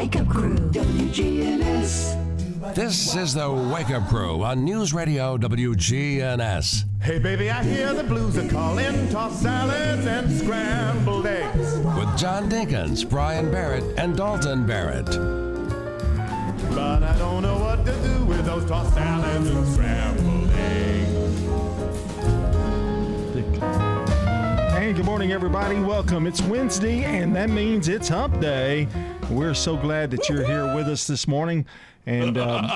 Wake Up Crew, WGNS. This is the Wake Up Crew on News Radio WGNS. Hey baby, I hear the blues are calling. Toss salads and scrambled eggs. With John Dinkins, Brian Barrett, and Dalton Barrett. But I don't know what to do with those tossed salads and scrambled eggs. Hey, good morning, everybody. Welcome. It's Wednesday, and that means it's Hump Day. We're so glad that you're here with us this morning. And um,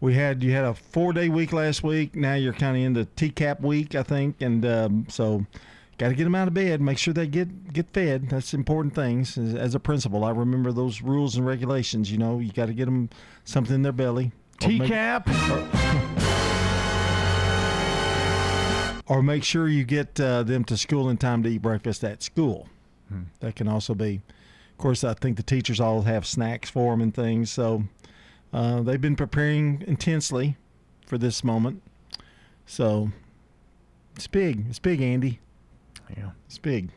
we had you had a four day week last week. Now you're kind of into TCAP week, I think, and um, so got to get them out of bed. Make sure they get get fed. That's important things as, as a principal. I remember those rules and regulations. You know, you got to get them something in their belly. Or TCAP. or make sure you get uh, them to school in time to eat breakfast at school. That can also be. Of course, I think the teachers all have snacks for them and things. So uh, they've been preparing intensely for this moment. So it's big. It's big, Andy. Yeah. It's big.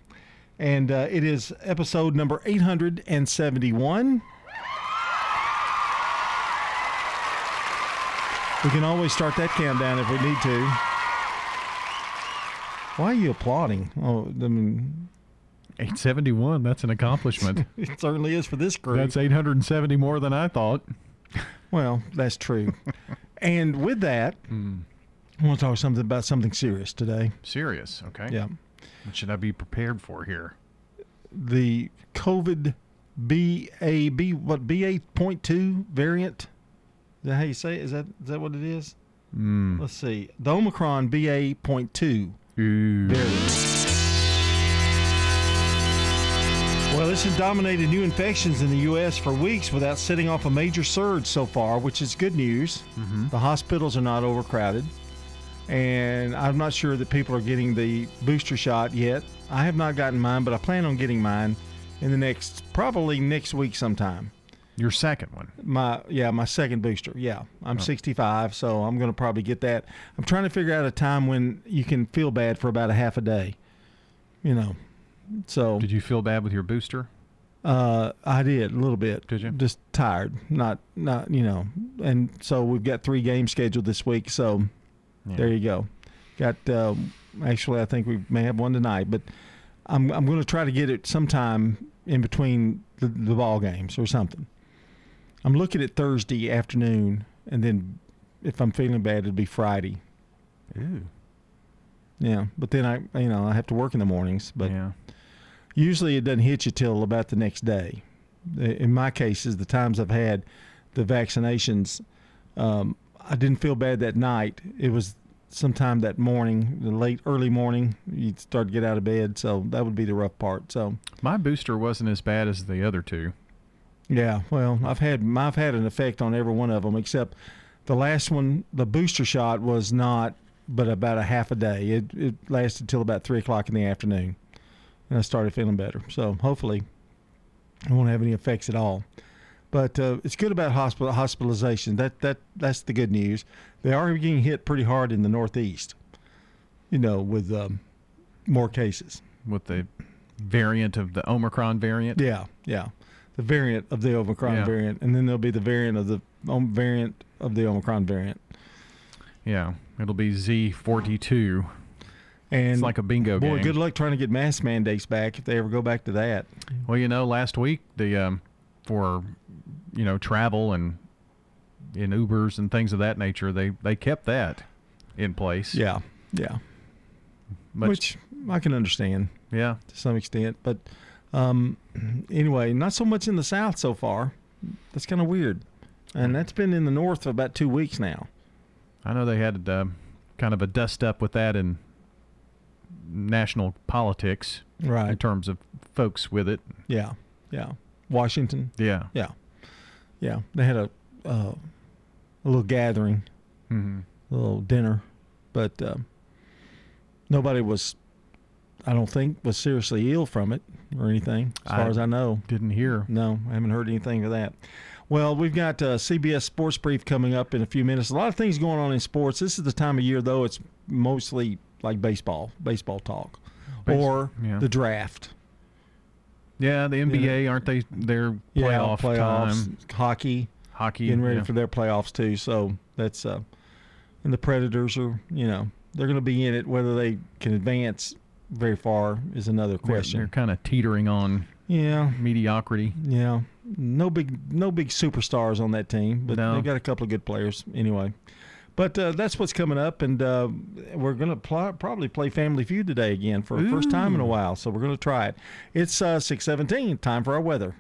And uh, it is episode number 871. We can always start that countdown if we need to. Why are you applauding? Oh, I mean, 871. That's an accomplishment. it certainly is for this group. That's 870 more than I thought. well, that's true. and with that, I want to talk something about something serious today. Serious. Okay. Yeah. What should I be prepared for here? The COVID BA, B, what, BA.2 variant? Is that how you say it? Is that, is that what it is? Mm. Let's see. The Omicron BA.2 Ooh. variant. Well, this has dominated new infections in the U.S. for weeks without setting off a major surge so far, which is good news. Mm-hmm. The hospitals are not overcrowded. And I'm not sure that people are getting the booster shot yet. I have not gotten mine, but I plan on getting mine in the next, probably next week sometime. Your second one. My yeah, my second booster. Yeah, I'm 65, so I'm going to probably get that. I'm trying to figure out a time when you can feel bad for about a half a day. You know, so Did you feel bad with your booster? uh, I did a little bit. Did you? Just tired, not not you know, and so we've got three games scheduled this week. So Yeah. there you go. Got um, actually, I think we may have one tonight, but I'm I'm going to try to get it sometime in between the, the ball games or something. I'm looking at Thursday afternoon, and then if I'm feeling bad, it'll be Friday. Ooh. Yeah, but then I you know I have to work in the mornings, but yeah. Usually it doesn't hit you till about the next day. In my cases, the times I've had the vaccinations, um, I didn't feel bad that night. It was sometime that morning, the late early morning, you start to get out of bed. So that would be the rough part. So My booster wasn't as bad as the other two. yeah, well, I've had I've had an effect on every one of them except the last one. The booster shot was not, but about a half a day. It it lasted till about three o'clock in the afternoon, and I started feeling better. So hopefully, I won't have any effects at all. But uh, it's good about hospital hospitalization. That that that's the good news. They are getting hit pretty hard in the Northeast. You know, with um, more cases. with the variant of the Omicron variant. Yeah, yeah. The variant of the Omicron Yeah. variant, and then there'll be the variant of the um, variant of the Omicron variant. Yeah. It'll be Z42. And It's like a bingo boy, game. good luck trying to get mask mandates back if they ever go back to that. Well, you know, last week the um, for you know travel and in Ubers and things of that nature, they they kept that in place. Yeah, yeah. Much- Which I can understand yeah, to some extent, but um, anyway, not so much in the South so far. That's kind of weird, and that's been in the North for about two weeks now. I know they had uh, kind of a dust up with that in national politics right? in terms of folks with it. Yeah, yeah. Washington. Yeah. Yeah, yeah. They had a uh, a little gathering, hmm a little dinner, but um, nobody was. I don't think was seriously ill from it or anything, as far as I know. Didn't hear. No, I haven't heard anything of that. Well, we've got uh, CBS Sports Brief coming up in a few minutes. A lot of things going on in sports. This is the time of year, though. It's mostly like baseball, baseball talk, Base- or yeah. the draft. Yeah, the NBA aren't they their playoff yeah, playoffs, time? hockey, Hockey getting ready for their playoffs too. So that's uh, and the Predators are, you know, they're going to be in it. Whether they can advance very far is another They're- question. They're, kind of teetering on yeah, mediocrity. yeah. No big, no big superstars on that team, but No. they got a couple of good players anyway. But uh, that's what's coming up, and uh, we're going to pl- probably play Family Feud today again for the first time in a while. So we're going to try it. It's uh, six seventeen. Time for our weather.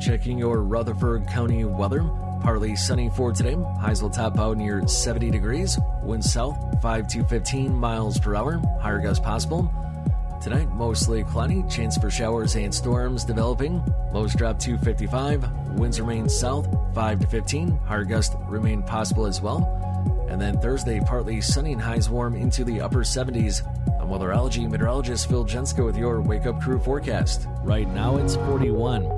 Checking your Rutherford County weather. Partly sunny for today. Highs will top out near 70 degrees. Wind south 5 to 15 miles per hour. Higher gusts possible. Tonight, mostly cloudy. Chance for showers and storms developing. Lows drop to 55. Winds remain south 5 to 15. Higher gusts remain possible as well. And then Thursday, partly sunny and highs warm into the upper 70s. I'm weatherology meteorologist Phil Jensko with your Wake Up Crew forecast. Right now, it's 41.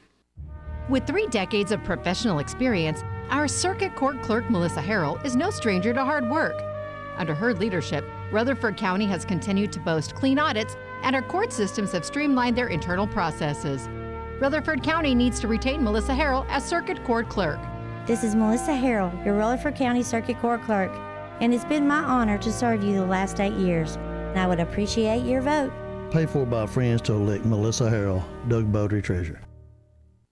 With three decades of professional experience, our circuit court clerk, Melissa Harrell, is no stranger to hard work. Under her leadership, Rutherford County has continued to boast clean audits, and our court systems have streamlined their internal processes. Rutherford County needs to retain Melissa Harrell as circuit court clerk. This is Melissa Harrell, your Rutherford County Circuit Court Clerk, and it's been my honor to serve you the last eight years. And I would appreciate your vote. Paid for by friends to elect Melissa Harrell, Doug Bodry, Treasurer.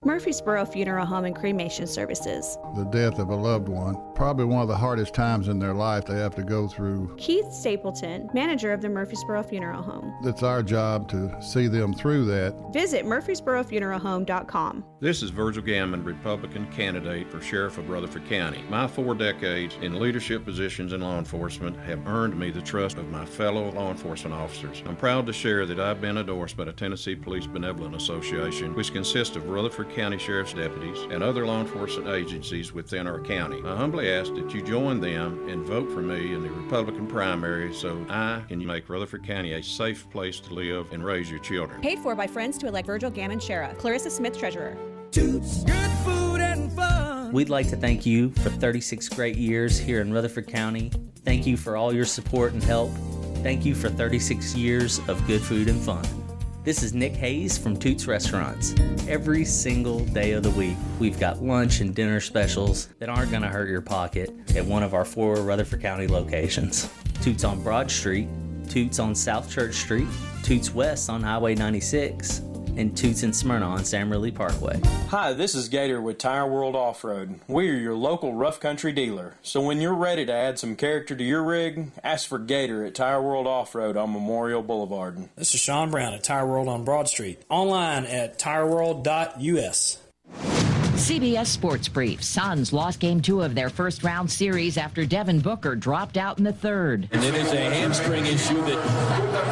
Murfreesboro Funeral Home and Cremation Services. The death of a loved one, probably one of the hardest times in their life they have to go through. Keith Stapleton, manager of the Murfreesboro Funeral Home. It's our job to see them through that. Visit murfreesborofuneralhome.com. This is Virgil Gammon, Republican candidate for Sheriff of Rutherford County. My four decades in leadership positions in law enforcement have earned me the trust of my fellow law enforcement officers. I'm proud to share that I've been endorsed by the Tennessee Police Benevolent Association, which consists of Rutherford County Sheriff's deputies and other law enforcement agencies within our county. I humbly ask that you join them and vote for me in the Republican primary so I can make Rutherford County a safe place to live and raise your children. Paid for by friends to elect Virgil Gammon Sheriff. Clarissa Smith, Treasurer. Toots, good food and fun. We'd like to thank you for 36 great years here in Rutherford County. Thank you for all your support and help. Thank you for 36 years of good food and fun. This is Nick Hayes from Toots Restaurants. Every single day of the week, we've got lunch and dinner specials that aren't going to hurt your pocket at one of our four Rutherford County locations Toots on Broad Street, Toots on South Church Street, Toots West on Highway 96, and Toots in Smyrna on Sam Ridley Parkway. Hi, this is Gator with Tire World Off Road. We are your local rough country dealer. So when you're ready to add some character to your rig, ask for Gator at Tire World Off Road on Memorial Boulevard. This is Sean Brown at Tire World on Broad Street. Online at tireworld.us. CBS Sports Brief. Suns lost game two of their first round series after Devin Booker dropped out in the third. And it is a hamstring issue that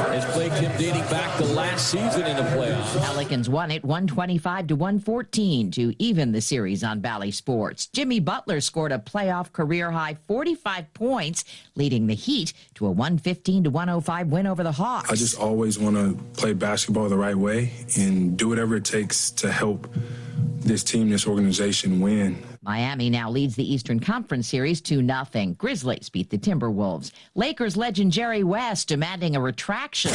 has plagued him dating back to last season in the playoffs. Pelicans won it 125 to 114 to even the series on Bally Sports. Jimmy Butler scored a playoff career high 45 points, leading the Heat to a 115 to 105 win over the Hawks. I just always want to play basketball the right way and do whatever it takes to help this team, this organization win. Miami now leads the Eastern Conference Series 2 0. Grizzlies beat the Timberwolves. Lakers legend Jerry West demanding a retraction.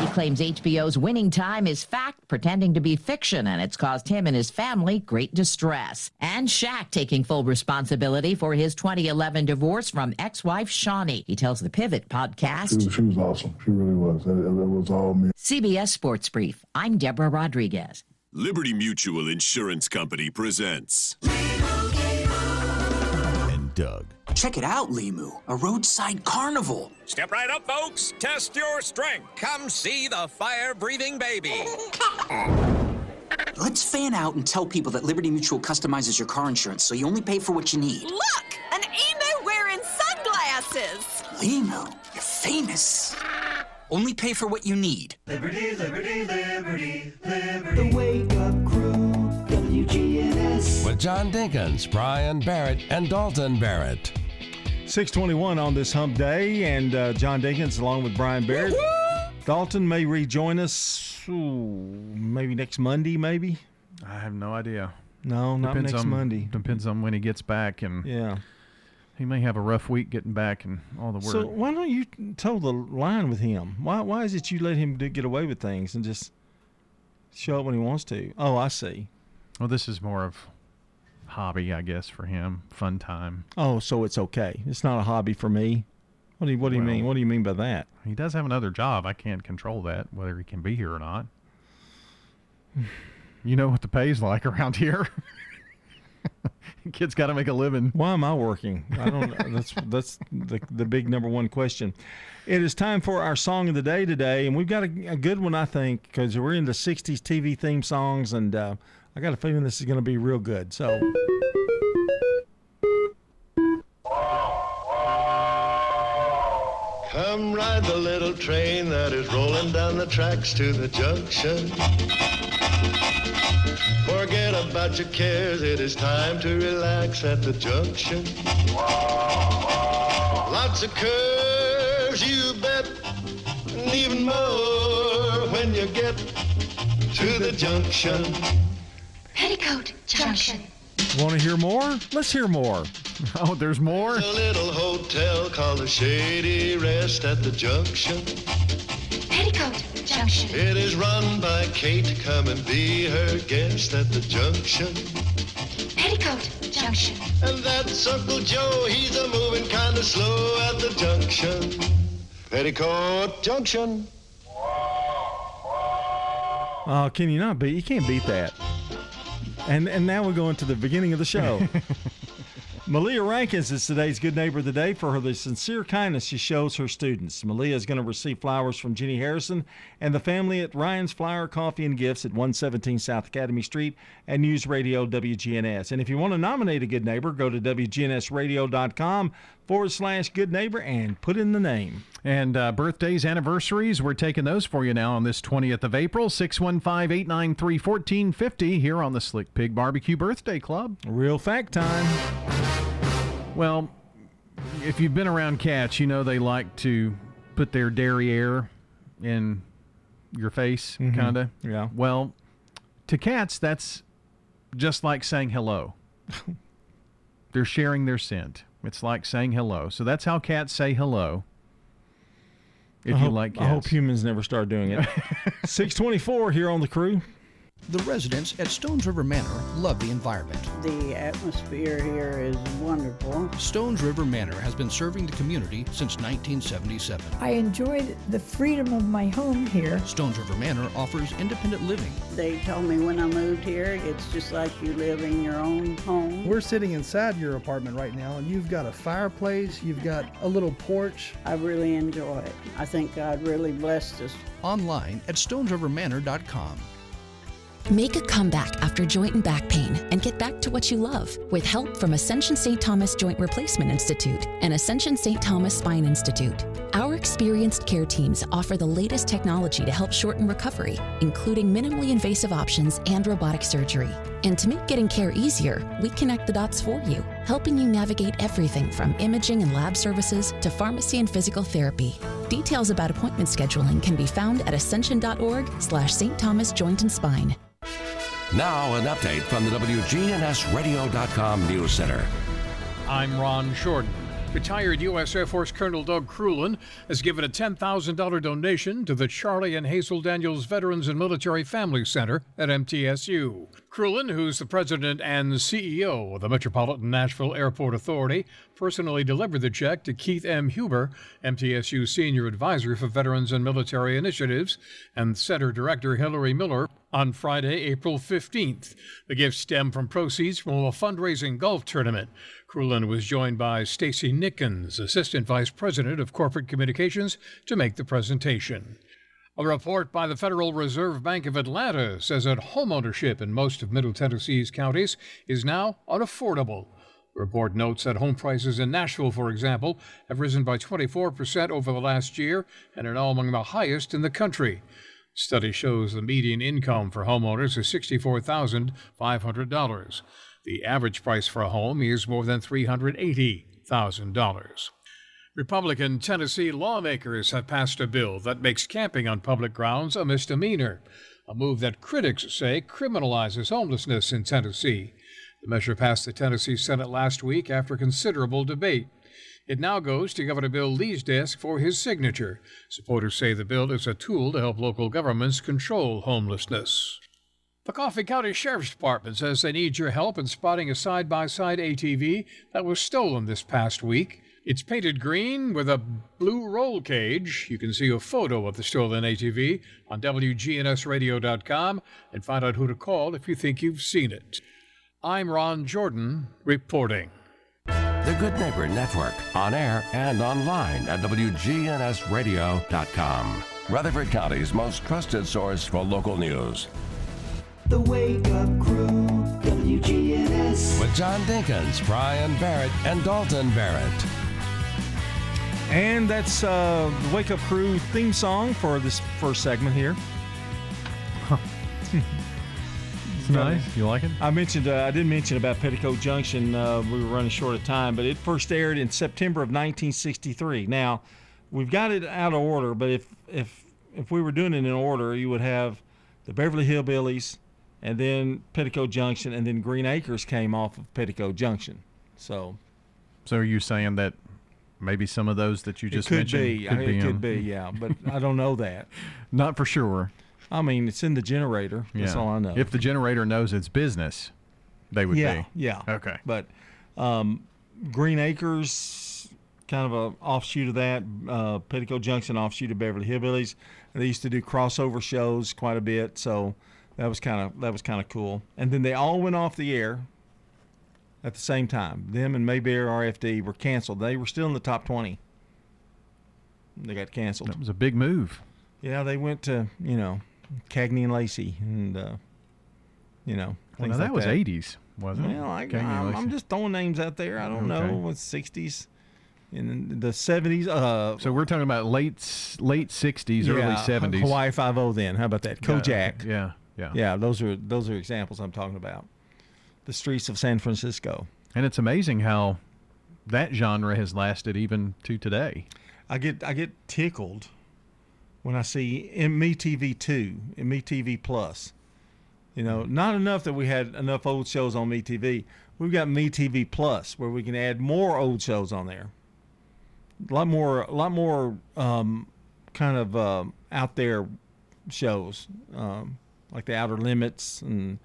He claims HBO's winning time is fact, pretending to be fiction, and it's caused him and his family great distress. And Shaq taking full responsibility for his 2011 divorce from ex wife Shawnee. He tells the Pivot podcast. She was, she was awesome. She really was. It, it was all me. CBS Sports Brief. I'm Deborah Rodriguez. Liberty Mutual Insurance Company presents. And Doug. Check it out, Limu, a roadside carnival. Step right up, folks. Test your strength. Come see the fire breathing baby. Let's fan out and tell people that Liberty Mutual customizes your car insurance so you only pay for what you need. Look, an emo wearing sunglasses. Limu, you're famous. Only pay for what you need. Liberty, liberty, liberty, liberty. The Wake Up Crew, WGNS. With John Dinkins, Brian Barrett, and Dalton Barrett. 621 on this hump day, and uh, John Dinkins along with Brian Barrett. Dalton may rejoin us ooh, maybe next Monday, maybe. I have no idea. No, not Depends next on, Monday. Depends on when he gets back, and Yeah. He may have a rough week getting back and all the work. So why don't you toe the line with him? Why why is it you let him do, get away with things and just show up when he wants to? Oh, I see. well, this is more of hobby, I guess, for him, fun time. Oh, so it's okay. It's not a hobby for me. What do you What do you mean? What do you mean by that? He does have another job. I can't control that, whether he can be here or not. You know what the pay's like around here. Kid's got to make a living. Why am I working? I don't. that's that's the the big number one question. It is time for our song of the day today, and we've got a, a good one, I think, because we're into '60s TV theme songs, and uh, I got a feeling this is going to be real good. So. Come ride the little train that is rolling down the tracks to the junction. Forget about your cares, it is time to relax at the junction. Lots of curves, you bet, and even more when you get to the junction. Petticoat Junction. Want to hear more? Let's hear more. Oh, there's more? A little hotel called the Shady Rest at the junction. Petticoat Junction. It is run by Kate. Come and be her guest at the junction. Petticoat Junction. And that's Uncle Joe. He's a moving kind of slow at the junction. Petticoat Junction. Oh, can you not beat? You can't beat that. And and now we're going to the beginning of the show. Malia Rankins is today's Good Neighbor of the Day for her the sincere kindness she shows her students. Malia is going to receive flowers from Jenny Harrison and the family at Ryan's Flower Coffee and Gifts at 117 South Academy Street and News Radio WGNS. And if you want to nominate a good neighbor, go to WGNSradio.com forward slash good neighbor and put in the name. And uh, birthdays, anniversaries, we're taking those for you now on this 20th of April, 615 893 1450 here on the Slick Pig Barbecue Birthday Club. Real fact time. Well, if you've been around cats, you know they like to put their derriere in your face, Mhm. kind of. Yeah. Well, to cats, that's just like saying hello. They're sharing their scent. It's like saying hello. So that's how cats say hello. If I you hope- like cats. I hope humans never start doing it. 624 here on the crew. The residents at Stones River Manor love the environment. The atmosphere here is wonderful. Stones River Manor has been serving the community since 1977. I enjoyed the freedom of my home here. Stones River Manor offers independent living. They told me when I moved here, it's just like you live in your own home. We're sitting inside your apartment right now, and you've got a fireplace, you've got a little porch. I really enjoy it. I think God really blessed us. Online at stonesrivermanor.com. Make a comeback after joint and back pain and get back to what you love with help from Ascension St. Thomas Joint Replacement Institute and Ascension St. Thomas Spine Institute. Our experienced care teams offer the latest technology to help shorten recovery, including minimally invasive options and robotic surgery. And to make getting care easier, we connect the dots for you, helping you navigate everything from imaging and lab services to pharmacy and physical therapy. Details about appointment scheduling can be found at ascension.org slash St. Thomas Joint and Spine. Now, an update from the WGNSradio.com News Center. I'm Ron Shorten. Retired U.S. Air Force Colonel Doug Kreulen has given a $10,000 donation to the Charlie and Hazel Daniels Veterans and Military Family Center at MTSU. Kreulen, who's the president and CEO of the Metropolitan Nashville Airport Authority, personally delivered the check to Keith M. Huber, MTSU Senior Advisor for Veterans and Military Initiatives, and Center Director Hillary Miller on Friday, April 15th. The gifts stem from proceeds from a fundraising golf tournament. Kreulen was joined by Stacy Nickens, Assistant Vice President of Corporate Communications, to make the presentation. A report by the Federal Reserve Bank of Atlanta says that homeownership in most of Middle Tennessee's counties is now unaffordable. The report notes that home prices in Nashville, for example, have risen by 24% over the last year and are now among the highest in the country. Study shows the median income for homeowners is $64,500. The average price for a home is more than $380,000. Republican Tennessee lawmakers have passed a bill that makes camping on public grounds a misdemeanor, a move that critics say criminalizes homelessness in Tennessee. The measure passed the Tennessee Senate last week after considerable debate. It now goes to Governor Bill Lee's desk for his signature. Supporters say the bill is a tool to help local governments control homelessness. The Coffee County Sheriff's Department says they need your help in spotting a side by side ATV that was stolen this past week. It's painted green with a blue roll cage. You can see a photo of the stolen ATV on WGNSradio.com and find out who to call if you think you've seen it. I'm Ron Jordan reporting. The Good Neighbor Network, on air and online at WGNSradio.com. Rutherford County's most trusted source for local news. The Wake Up Crew, WGNS. With John Dinkins, Brian Barrett, and Dalton Barrett. And that's uh, the Wake Up Crew theme song for this first segment here. It's nice. You like it? I mentioned uh, I didn't mention about Petticoat Junction. Uh, we were running short of time, but it first aired in September of 1963. Now, we've got it out of order, but if if if we were doing it in order, you would have the Beverly Hillbillies, and then Petticoat Junction, and then Green Acres came off of Petticoat Junction. So So are you saying that maybe some of those that you just could mentioned be, could I- be it could be, yeah, but I don't know that. Not for sure. I mean, it's in the generator. That's Yeah. all I know. If the generator knows its business, they would yeah, be. Yeah. Okay. But um, Green Acres, kind of a offshoot of that. Uh, Petticoat Junction, offshoot of Beverly Hillbillies. They used to do crossover shows quite a bit, so that was kind of that was kind of cool. And then they all went off the air at the same time. Them and Mayberry RFD were canceled. They were still in the top twenty. They got canceled. That was a big move. Yeah, they went to you know Cagney and Lacey, and uh, you know. Well, now that like was 80s, wasn't it? Well, I, Cagney and I'm, I'm just throwing names out there. I don't Okay. know. It's 60s, in the 70s. Uh, So we're talking about late late 60s, early 70s. Hawaii Five O. Then how about that? Kojak. yeah, yeah. Yeah. Yeah, Those are those are examples I'm talking about. The streets of San Francisco. And it's amazing how that genre has lasted even to today. I get I get tickled when I see MeTV two and MeTV plus. You know, not enough that we had enough old shows on MeTV. We've got MeTV plus where we can add more old shows on there. A lot more, a lot more um, kind of um out there shows um, like the Outer Limits and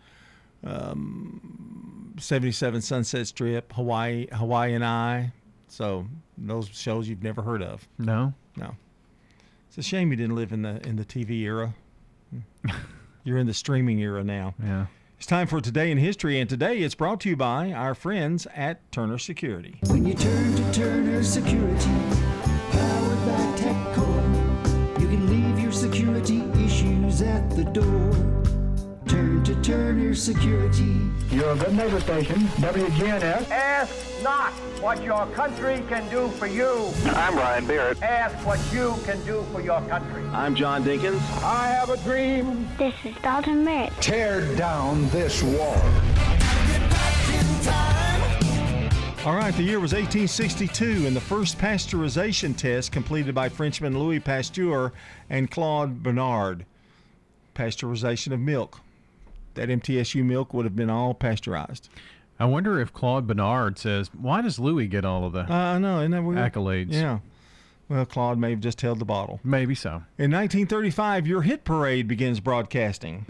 um, 77 Sunset Strip, Hawaii, Hawaiian Eye. So those shows you've never heard of. No. No. It's a shame you didn't live in the in the TV era. You're in the streaming era now. Yeah. It's time for Today in History, and today it's brought to you by our friends at Turner Security. When you turn to Turner Security, powered by TechCore, you can leave your security issues at the door. Turn to Turner Security. Your good neighbor station, WGNS. Ask not what your country can do for you. I'm Brian Barrett. Ask what you can do for your country. I'm John Dinkins. I have a dream. This is Dalton Merritt. Tear down this wall. All right, the year was 1862, and the first pasteurization test completed by Frenchman Louis Pasteur and Claude Bernard. Pasteurization of milk. That MTSU milk would have been all pasteurized. I wonder if Claude Bernard says, why does Louis get all of the Uh, I know, isn't that weird? accolades? Yeah. Well, Claude may have just held the bottle. Maybe so. In 1935, your hit parade begins broadcasting.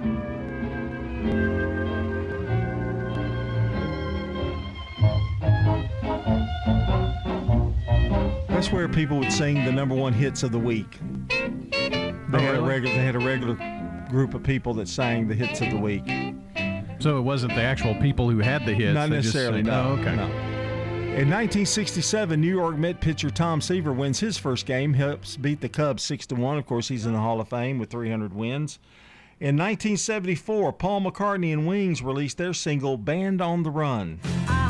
That's where people would sing the number one hits of the week. They Oh, had a regular. They had a regular group of people that sang the hits of the week. So it wasn't the actual people who had the hits. Not they just necessarily. no. Oh, okay. no. In 1967, New York Met pitcher Tom Seaver wins his first game, helps beat the Cubs six to one. Of course, he's in the Hall of Fame with 300 wins. In 1974, Paul McCartney and Wings released their single "Band on the Run." Ah.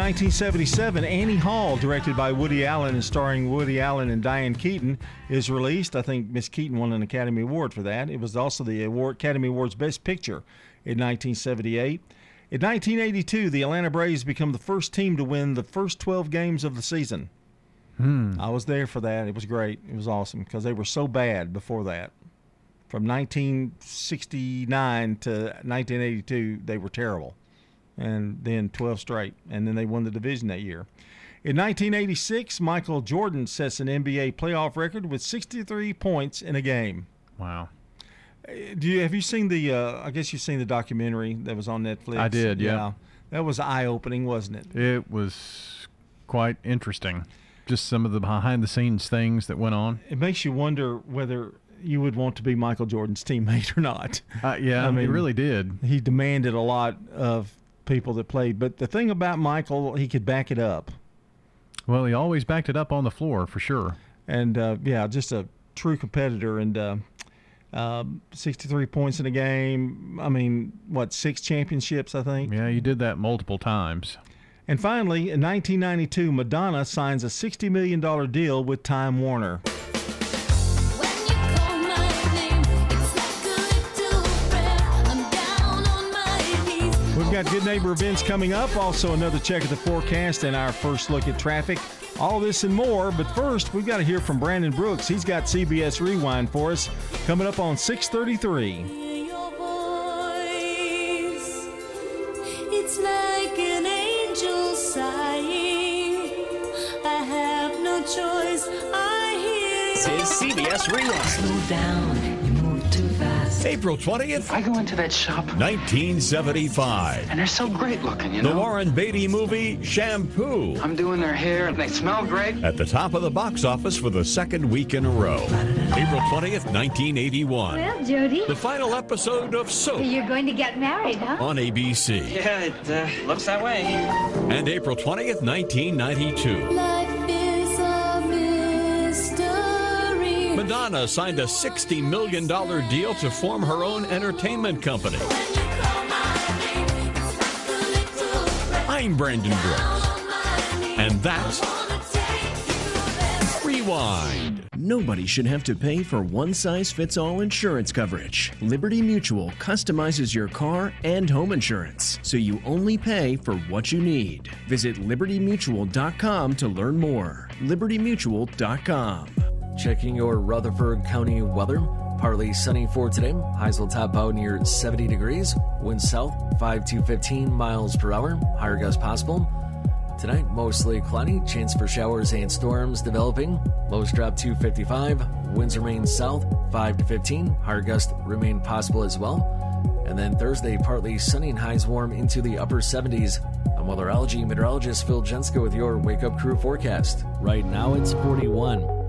1977, Annie Hall, directed by Woody Allen and starring Woody Allen and Diane Keaton, is released. I think Miss Keaton won an Academy Award for that. It was also the award, Academy Awards Best Picture in 1978. In 1982, the Atlanta Braves become the first team to win the first 12 games of the season. Hmm. I was there for that. It was great. It was awesome because they were so bad before that. From 1969 to 1982, they were terrible. And then 12 straight. And then they won the division that year. In 1986, Michael Jordan sets an NBA playoff record with 63 points in a game. Wow. Do you have you seen the? Uh, I guess you've seen the documentary that was on Netflix. I did, yeah. That was eye opening, wasn't it? It was quite interesting. Just some of the behind the scenes things that went on. It makes you wonder whether you would want to be Michael Jordan's teammate or not. Uh, yeah, I mean, it really did. He demanded a lot of people that played, but the thing about Michael, he could back it up. Well, he always backed it up on the floor for sure. And uh, yeah, just a true competitor. And uh, um, 63 points in a game. I mean, what, six championships, I think? Yeah, you did that multiple times. And finally, in 1992, Madonna signs a $60 million deal with Time Warner. Got Good Neighbor events coming up, also another check of the forecast and our first look at traffic. All this and more, but first we've got to hear from Brandon Brooks. He's got CBS Rewind for us coming up on 633. It's like an angel sighing. I have no choice. I hear. This is CBS Rewind. Slow down. April 20th, I go into that shop, 1975. and they're so great looking, you know. The know. Warren Beatty movie, Shampoo. I'm doing their hair, and they smell great. At the top of the box office for the second week in a row. April 20th, 1981. Well, Jody, The final episode of Soap you're going to get married, huh? on ABC. Yeah, it uh, looks that way. And April 20th, 1992. Life Madonna signed a $60 million deal to form her own entertainment company. I'm Brandon Brooks. And that's Rewind. Nobody should have to pay for one size fits all insurance coverage. Liberty Mutual customizes your car and home insurance, so you only pay for what you need. Visit libertymutual.com to learn more. libertymutual.com. Checking your Rutherford County weather. Partly sunny for today. Highs will top out near 70 degrees. Wind south 5 to 15 miles per hour. Higher gusts possible. Tonight, mostly cloudy. Chance for showers and storms developing. Lows drop to 55. Winds remain south 5 to 15. Higher gusts remain possible as well. And then Thursday, partly sunny and highs warm into the upper 70s. I'm weatherology meteorologist Phil Jenska with your Wake Up Crew forecast. Right now, it's 41.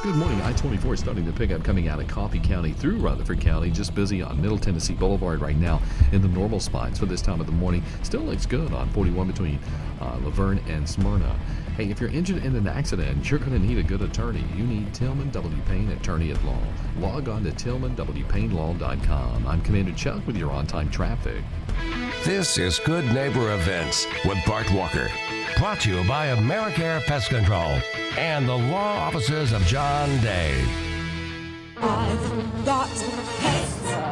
Good morning. I 24 is starting to pick up coming out of Coffee County through Rutherford County. Just busy on Middle Tennessee Boulevard right now in the normal spots for this time of the morning. Still looks good on 41 between uh, La Vergne and Smyrna. Hey, if you're injured in an accident, you're going to need a good attorney. You need Tillman W. Payne, attorney at law. Log on to tillmanwpaynelaw.com. I'm Commander Chuck with your on time traffic. This is Good Neighbor Events with Bart Walker. Brought to you by Americare Pest Control and the law offices of John Day. I've got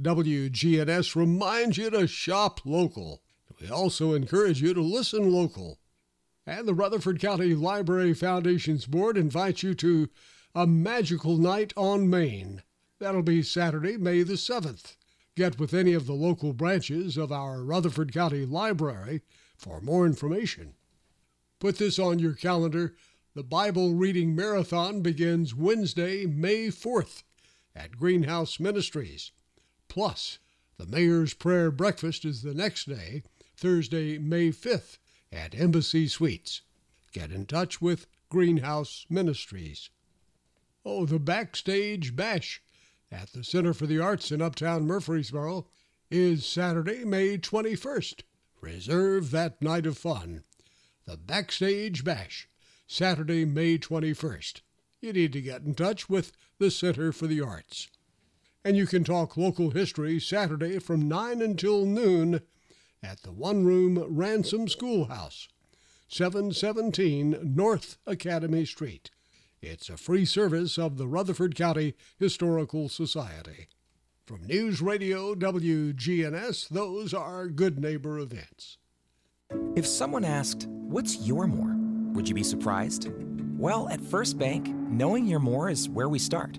WGNS reminds you to shop local. We also encourage you to listen local. And the Rutherford County Library Foundation's Board invites you to a magical night on Main. That'll be Saturday, May the 7th. Get with any of the local branches of our Rutherford County Library for more information. Put this on your calendar. The Bible Reading Marathon begins Wednesday, May 4th at Greenhouse Ministries. Plus, the Mayor's Prayer Breakfast is the next day, Thursday, May 5th, at Embassy Suites. Get in touch with Greenhouse Ministries. Oh, the Backstage Bash at the Center for the Arts in Uptown Murfreesboro is Saturday, May 21st. Reserve that night of fun. The Backstage Bash, Saturday, May 21st. You need to get in touch with the Center for the Arts. And you can talk local history Saturday from 9 until noon at the One Room Ransom Schoolhouse, 717 North Academy Street. It's a free service of the Rutherford County Historical Society. From News Radio WGNS, those are Good Neighbor events. If someone asked, What's your more? Would you be surprised? Well, at First Bank, knowing your more is where we start.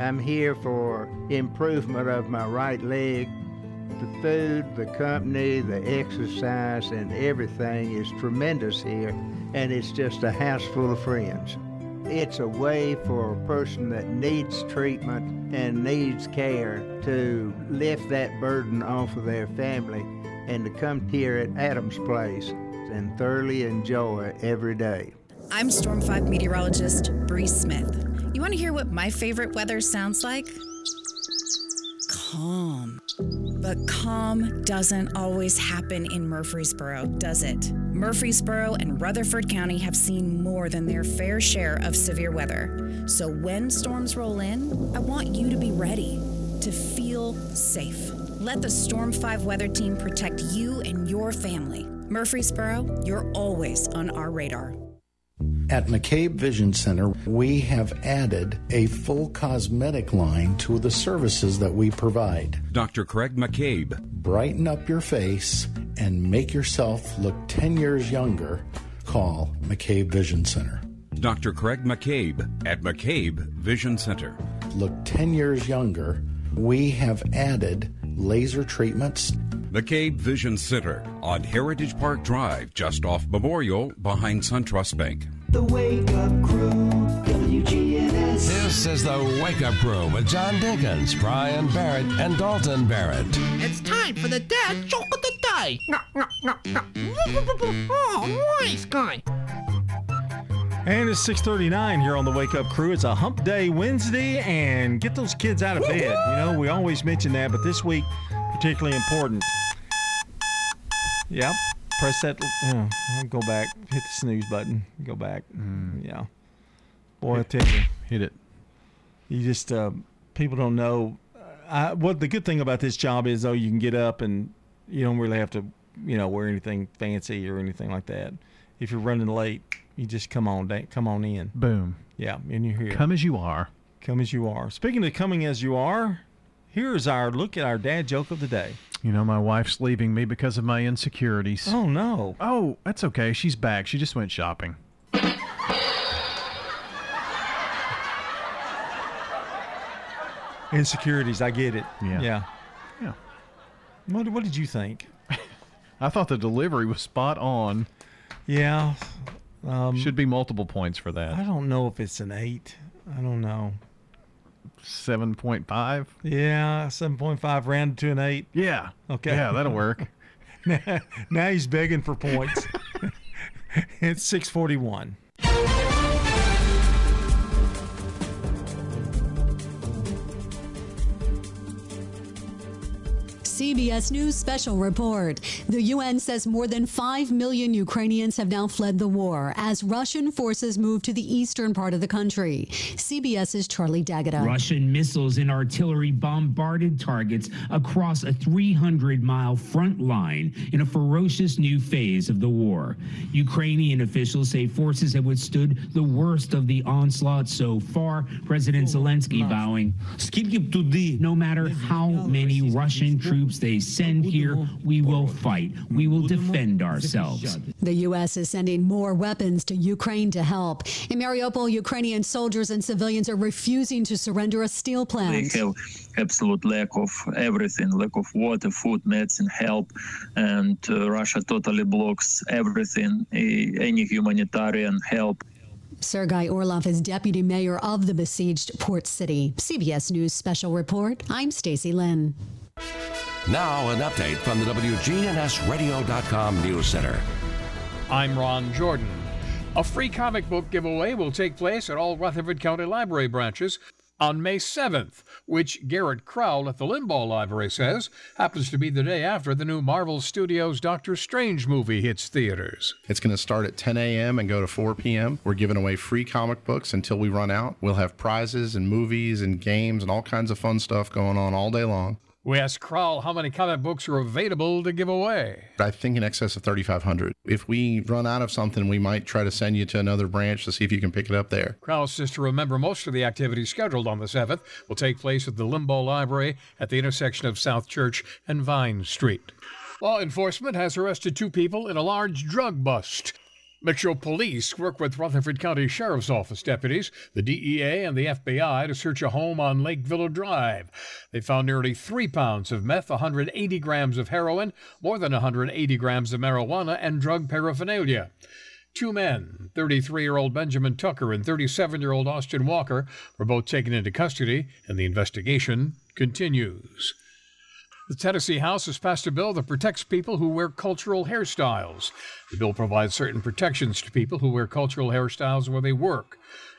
I'm here for improvement of my right leg. The food, the company, the exercise, and everything is tremendous here, and it's just a house full of friends. It's a way for a person that needs treatment and needs care to lift that burden off of their family and to come here at Adams Place and thoroughly enjoy every day. I'm Storm 5 meteorologist Bree Smith. You want to hear what my favorite weather sounds like? Calm. But calm doesn't always happen in Murfreesboro, does it? Murfreesboro and Rutherford County have seen more than their fair share of severe weather. So when storms roll in, I want you to be ready, to feel safe. Let the Storm 5 weather team protect you and your family. Murfreesboro, you're always on our radar. At McCabe Vision Center, we have added a full cosmetic line to the services that we provide. Dr. Craig McCabe. Brighten up your face and make yourself look 10 years younger. Call McCabe Vision Center. Dr. Craig McCabe at McCabe Vision Center. Look 10 years younger. We have added laser treatments. McCabe Vision Center on Heritage Park Drive, just off Memorial, behind SunTrust Bank. The Wake Up Crew, WGNS. This is the Wake Up Crew with John Dinkins, Brian Barrett, and Dalton Barrett. It's time for the dad joke of the day. Oh, nice guy. And it's 6:39 here on the Wake Up Crew. It's a Hump Day Wednesday, and get those kids out of bed. You know, we always mention that, but this week particularly important. Yep. Press that. Yeah, go back. Hit the snooze button. Go back. Mm, yeah. Boy, I tell you, hit it. You just uh, people don't know. I, what the good thing about this job is, though, you can get up and you don't really have to, you know, wear anything fancy or anything like that. If you're running late, you just come on, come on in. Boom. Yeah, and you're here. Come as you are. Come as you are. Speaking of coming as you are, here's our look at our dad joke of the day. You know, my wife's leaving me because of my insecurities. Oh no. Oh, that's okay. She's back. She just went shopping. Insecurities, I get it. Yeah. Yeah. Yeah. What, what did you think? I thought the delivery was spot on. Yeah. Um, Should be multiple points for that. I don't know if it's an eight. I don't know. 7.5? Yeah, 7.5 rounded to an 8. Yeah. Okay. Yeah, that'll work. now, now he's begging for points. it's 641. CBS News special report. The UN says more than 5 million Ukrainians have now fled the war as Russian forces move to the eastern part of the country. CBS's Charlie D'Agata. Russian missiles and artillery bombarded targets across a 300 mile front line in a ferocious new phase of the war. Ukrainian officials say forces have withstood the worst of the onslaught so far. President Zelensky vowing, no matter how many Russian troops troops they send here, we will fight. We will defend ourselves. The U.S. is sending more weapons to Ukraine to help. In Mariupol, Ukrainian soldiers and civilians are refusing to surrender a steel They plant. have absolute lack of everything, lack of water, food, medicine, help, and uh, Russia totally blocks everything, any humanitarian help. Sergei Orlov is deputy mayor of the besieged port city. CBS News special report. I'm Stacy Lynn. Now, an update from the WGNSradio.com News Center. I'm Ron Jordan. A free comic book giveaway will take place at all Rutherford County Library branches on May 7th, which Garrett Crowell at the Linebaugh Library says happens to be the day after the new Marvel Studios Doctor Strange movie hits theaters. It's going to start at 10 a.m. and go to 4 p.m. We're giving away free comic books until we run out. We'll have prizes and movies and games and all kinds of fun stuff going on all day long. We asked Crowell how many comic books are available to give away. I think in excess of 3,500. If we run out of something, we might try to send you to another branch to see if you can pick it up there. Crowell says to remember most of the activities scheduled on the 7th will take place at the Linebaugh Library at the intersection of South Church and Vine Street. Law enforcement has arrested two people in a large drug bust. Metro Police work with Rutherford County Sheriff's Office deputies, the DEA, and the FBI to search a home on Lake Villa Drive. They found nearly three pounds of meth, 180 grams of heroin, more than 180 grams of marijuana, and drug paraphernalia. Two men, 33 year old Benjamin Tucker and 37 year old Austin Walker, were both taken into custody, and the investigation continues. The Tennessee House has passed a bill that protects people who wear cultural hairstyles. The bill provides certain protections to people who wear cultural hairstyles where they work.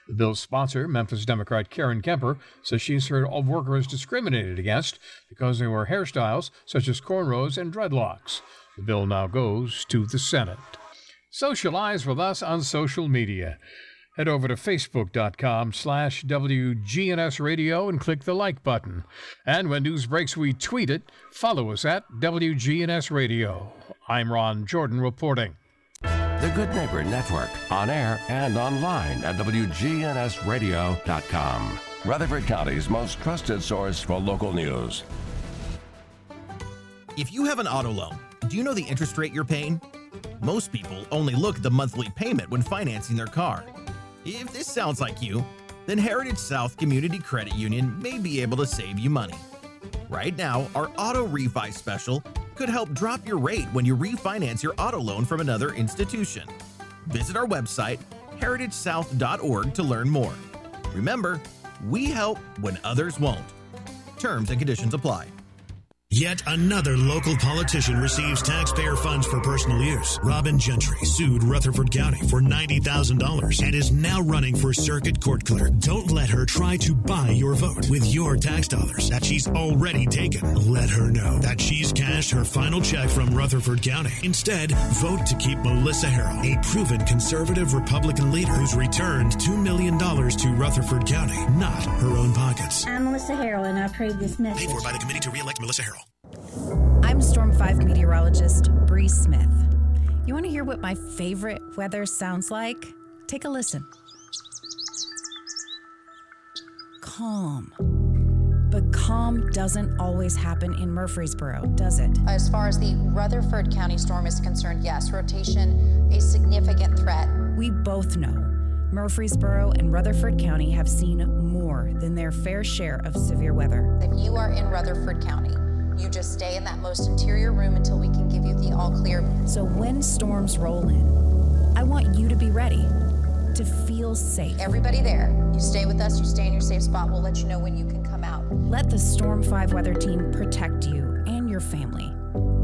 The bill's sponsor, Memphis Democrat Karen Camper, says she's heard of workers discriminated against because they wear hairstyles such as cornrows and dreadlocks. The bill now goes to the Senate. Socialize with us on social media. Head over to facebook.com slash WGNS Radio and click the like button. And when news breaks, we tweet it. Follow us at WGNS Radio. I'm Ron Jordan reporting. The Good Neighbor Network, on air and online at WGNSradio.com. Rutherford County's most trusted source for local news. If you have an auto loan, do you know the interest rate you're paying? Most people only look at the monthly payment when financing their car. If this sounds like you, then Heritage South Community Credit Union may be able to save you money. Right now, our auto refi special could help drop your rate when you refinance your auto loan from another institution. Visit our website, heritagesouth.org, to learn more. Remember, we help when others won't. Terms and conditions apply. Yet another local politician receives taxpayer funds for personal use. Robin Gentry sued Rutherford County for $90,000 and is now running for circuit court clerk. Don't let her try to buy your vote with your tax dollars that she's already taken. Let her know that she's cashed her final check from Rutherford County. Instead, vote to keep Melissa Harrell, a proven conservative Republican leader who's returned $2 million to Rutherford County, not her own pockets. I'm Melissa Harrell, and I approve this message. Paid for by the committee to re-elect Melissa Harrell. I'm Storm 5 meteorologist Bree Smith. You want to hear what my favorite weather sounds like? Take a listen. Calm. But calm doesn't always happen in Murfreesboro, does it? As far as the Rutherford County storm is concerned, yes, rotation a significant threat. We both know Murfreesboro and Rutherford County have seen more than their fair share of severe weather. If you are in Rutherford County, you just stay in that most interior room until we can give you the all clear. So when storms roll in, I want you to be ready to feel safe. Everybody there, you stay with us, you stay in your safe spot. We'll let you know when you can come out. Let the Storm 5 weather team protect you and your family,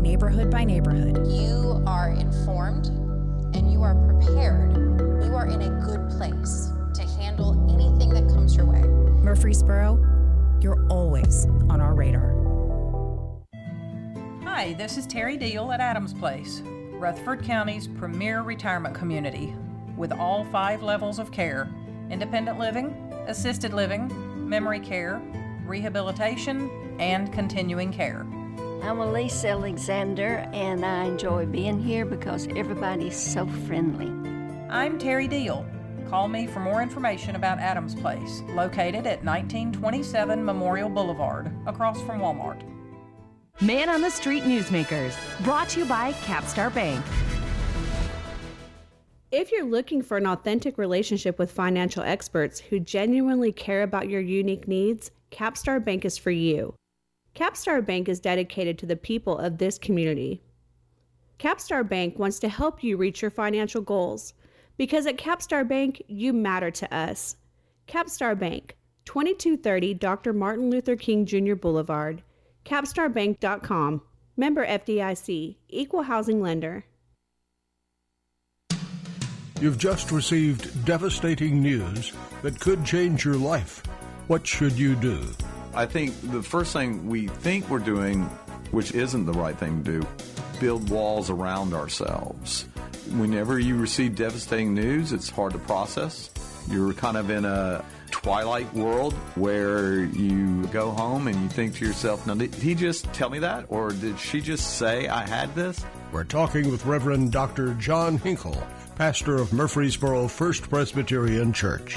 neighborhood by neighborhood. You are informed and you are prepared. You are in a good place to handle anything that comes your way. Murfreesboro, you're always on our radar. Hi, this is Terry Deal at Adams Place, Rutherford County's premier retirement community, with all five levels of care independent living, assisted living, memory care, rehabilitation, and continuing care. I'm Elise Alexander, and I enjoy being here because everybody's so friendly. I'm Terry Deal. Call me for more information about Adams Place, located at 1927 Memorial Boulevard, across from Walmart. Man on the Street Newsmakers, brought to you by Capstar Bank. If you're looking for an authentic relationship with financial experts who genuinely care about your unique needs, Capstar Bank is for you. Capstar Bank is dedicated to the people of this community. Capstar Bank wants to help you reach your financial goals because at Capstar Bank, you matter to us. Capstar Bank, 2230 Dr. Martin Luther King Jr. Boulevard, capstarbank.com. Member FDIC, Equal Housing Lender. You've just received devastating news that could change your life. What should you do? I think the first thing we think we're doing, which isn't the right thing to do, build walls around ourselves. Whenever you receive devastating news, it's hard to process. You're kind of in a twilight world where you go home and you think to yourself, now, did he just tell me that? Or did she just say I had this? We're talking with Reverend Dr. John Hinkle, pastor of Murfreesboro First Presbyterian Church.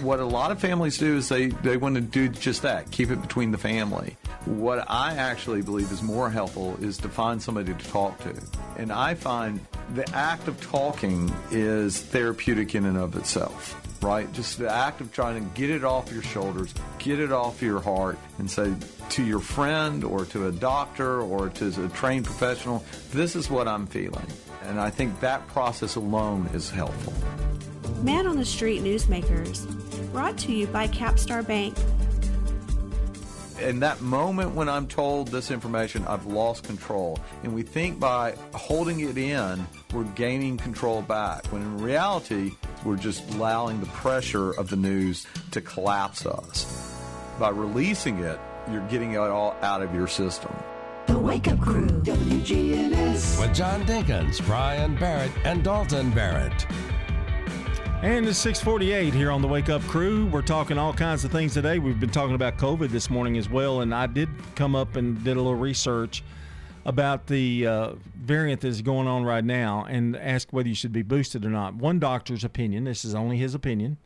What a lot of families do is they, they want to do just that, keep it between the family. What I actually believe is more helpful is to find somebody to talk to. And I find the act of talking is therapeutic in and of itself right? Just the act of trying to get it off your shoulders, get it off your heart, and say to your friend or to a doctor or to a trained professional, this is what I'm feeling. And I think that process alone is helpful. Man on the Street Newsmakers, brought to you by Capstar Bank. In that moment when I'm told this information, I've lost control. And we think by holding it in, we're gaining control back. When in reality, we're just allowing the pressure of the news to collapse us. By releasing it, you're getting it all out of your system. The Wake Up Crew, WGNS. With John Dinkins, Brian Barrett, and Dalton Barrett. And it's 648 here on the Wake Up Crew. We're talking all kinds of things today. We've been talking about COVID this morning as well. And I did come up and did a little research about the uh, variant that is going on right now and ask whether you should be boosted or not. One doctor's opinion, this is only his opinion,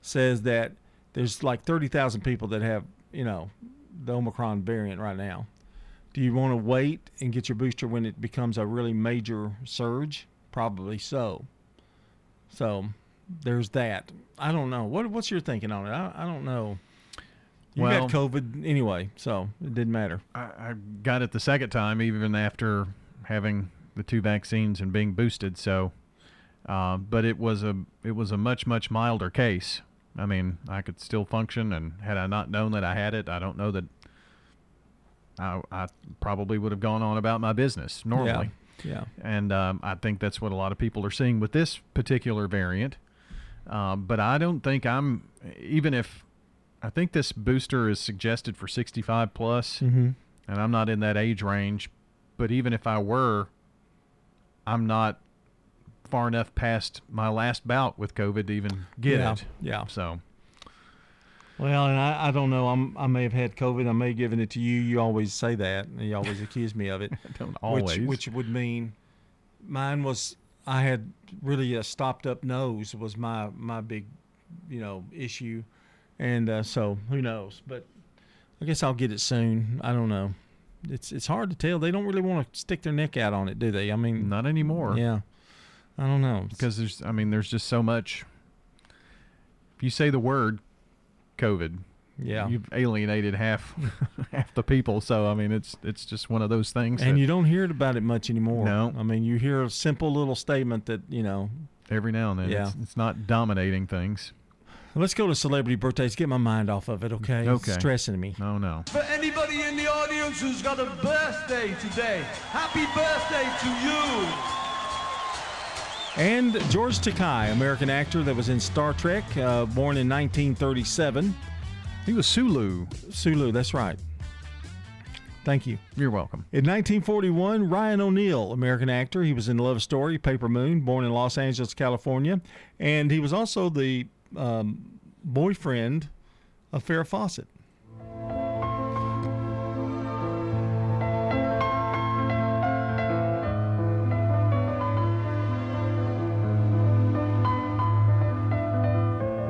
says that there's like 30,000 people that have, you know, the Omicron variant right now. Do you want to wait and get your booster when it becomes a really major surge? Probably so. So there's that. I don't know. What what's your thinking on it? I, I don't know. You Well- got COVID anyway, so it didn't matter. I, I got it the second time, even after having the two vaccines and being boosted. So, uh, but it was a it was a much much milder case. I mean, I could still function, and had I not known that I had it, I don't know that I, I probably would have gone on about my business normally. Yeah. yeah. And um, I think that's what a lot of people are seeing with this particular variant. Um, but I don't think I'm even if I think this booster is suggested for 65 plus, Mhm. and I'm not in that age range. But even if I were, I'm not far enough past my last bout with COVID to even get Yeah, it. yeah. So Well, and I, I don't know. I'm, I may have had COVID. I may have given it to you. You always say that. And you always accuse me of it. don't Which, always. which would mean mine was, I had really a stopped up nose was my, my big, you know, issue. And uh, so who knows? But I guess I'll get it soon. I don't know. It's it's hard to tell. They don't really want to stick their neck out on it, do they? I mean, not anymore. Yeah. I don't know. because there's I mean there's just so much. If you say the word COVID, Yeah. you've alienated half half the people. So I mean it's it's just one of those things. And that you don't hear about it much anymore. No. I mean, you hear a simple little statement that, you know. every now and then Yeah. it's, it's not dominating things. Let's go to celebrity birthdays. Get my mind off of it, okay? Okay. It's stressing me. No, no. For anybody in the audience who's got a birthday today, happy birthday to you. And George Takei, American actor that was in Star Trek, uh, born in 1937. He was Sulu. Sulu, that's right. Thank you. You're welcome. In 1941, Ryan O'Neal, American actor. He was in Love Story, Paper Moon, born in Los Angeles, California. And he was also the um, boyfriend of Farrah Fawcett.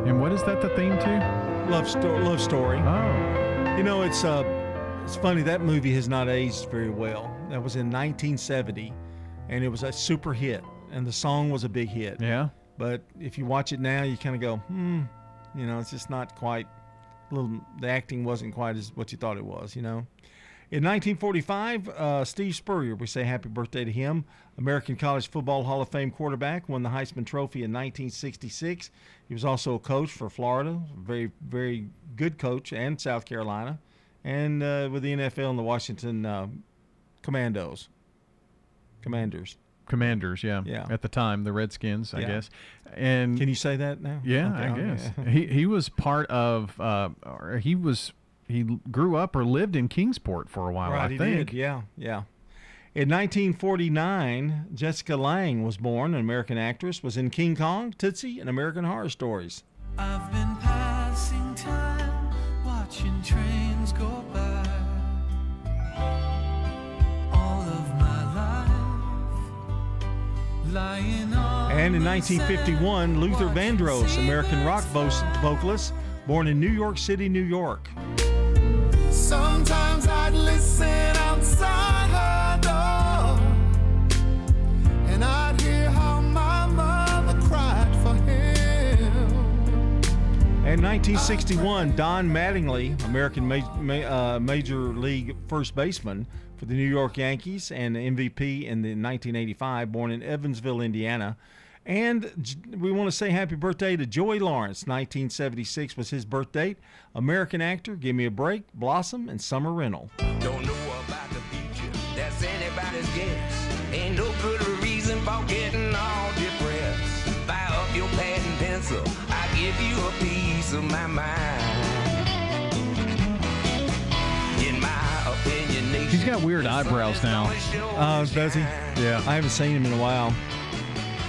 And what is that the theme to? Love, sto- love Story. Oh. You know, it's uh, It's funny that movie has not aged very well. That was in 1970, and it was a super hit, and the song was a big hit. Yeah. But if you watch it now, you kind of go, hmm, you know, it's just not quite. A little, the acting wasn't quite as what you thought it was, you know. In 1945, uh, Steve Spurrier, we say happy birthday to him. American College Football Hall of Fame quarterback, won the Heisman Trophy in 1966. He was also a coach for Florida, very, very good coach, and South Carolina, and uh, with the NFL and the Washington uh, Commandos. Commanders. Commanders, yeah. Yeah. At the time, the Redskins, I Yeah. guess. And Can you say that now? Yeah, Okay, I guess he he was part of. Uh, or he was he grew up or lived in Kingsport for a while. Right, I he think. did. Yeah, yeah. In 1949, Jessica Lange was born, an American actress, was in King Kong, Tootsie, and American Horror Stories. I've been passing time, watching trains go by. All of my life, lying on. And in the 1951, Luther Vandross, American rock vocalist, born in New York City, New York. Sometimes I'd listen outside her door, and I'd hear how my mother cried for him. And 1961, Don Mattingly, American ma- ma- uh, Major League first baseman for the New York Yankees and MVP in the 1985, born in Evansville, Indiana. And we want to say happy birthday to Joey Lawrence. 1976 was his birth date. American actor, Give Me a Break, Blossom, and Summer Rental. Don't know about the future, that's anybody's guess. Ain't no good reason for getting all depressed. Fire up your pad and pencil, I give you a piece of my mind. In my opinion, He's got weird eyebrows now. Uh, does he? Yeah. I haven't seen him in a while.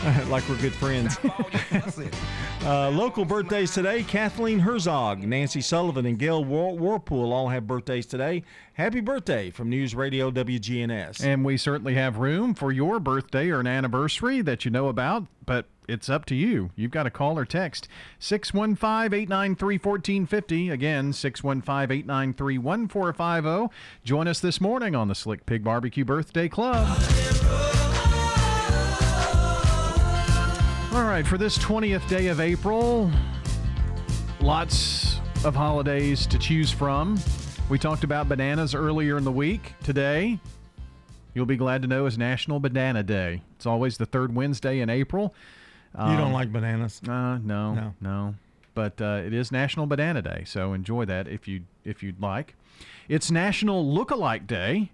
like we're good friends. uh, local birthdays today Kathleen Herzog, Nancy Sullivan, and Gail War- Warpool all have birthdays today. Happy birthday from News Radio WGNS. And we certainly have room for your birthday or an anniversary that you know about, but it's up to you. You've got to call or text 615 893 1450. Again, 615 893 1450. Join us this morning on the Slick Pig Barbecue Birthday Club. All right, for this 20th day of April, lots of holidays to choose from. We talked about bananas earlier in the week. Today, you'll be glad to know is National Banana Day. It's always the third Wednesday in April. you don't Um, like bananas? Uh, no, No. no, But uh, it is National Banana Day, so enjoy that if you if you'd like. It's National Lookalike Day.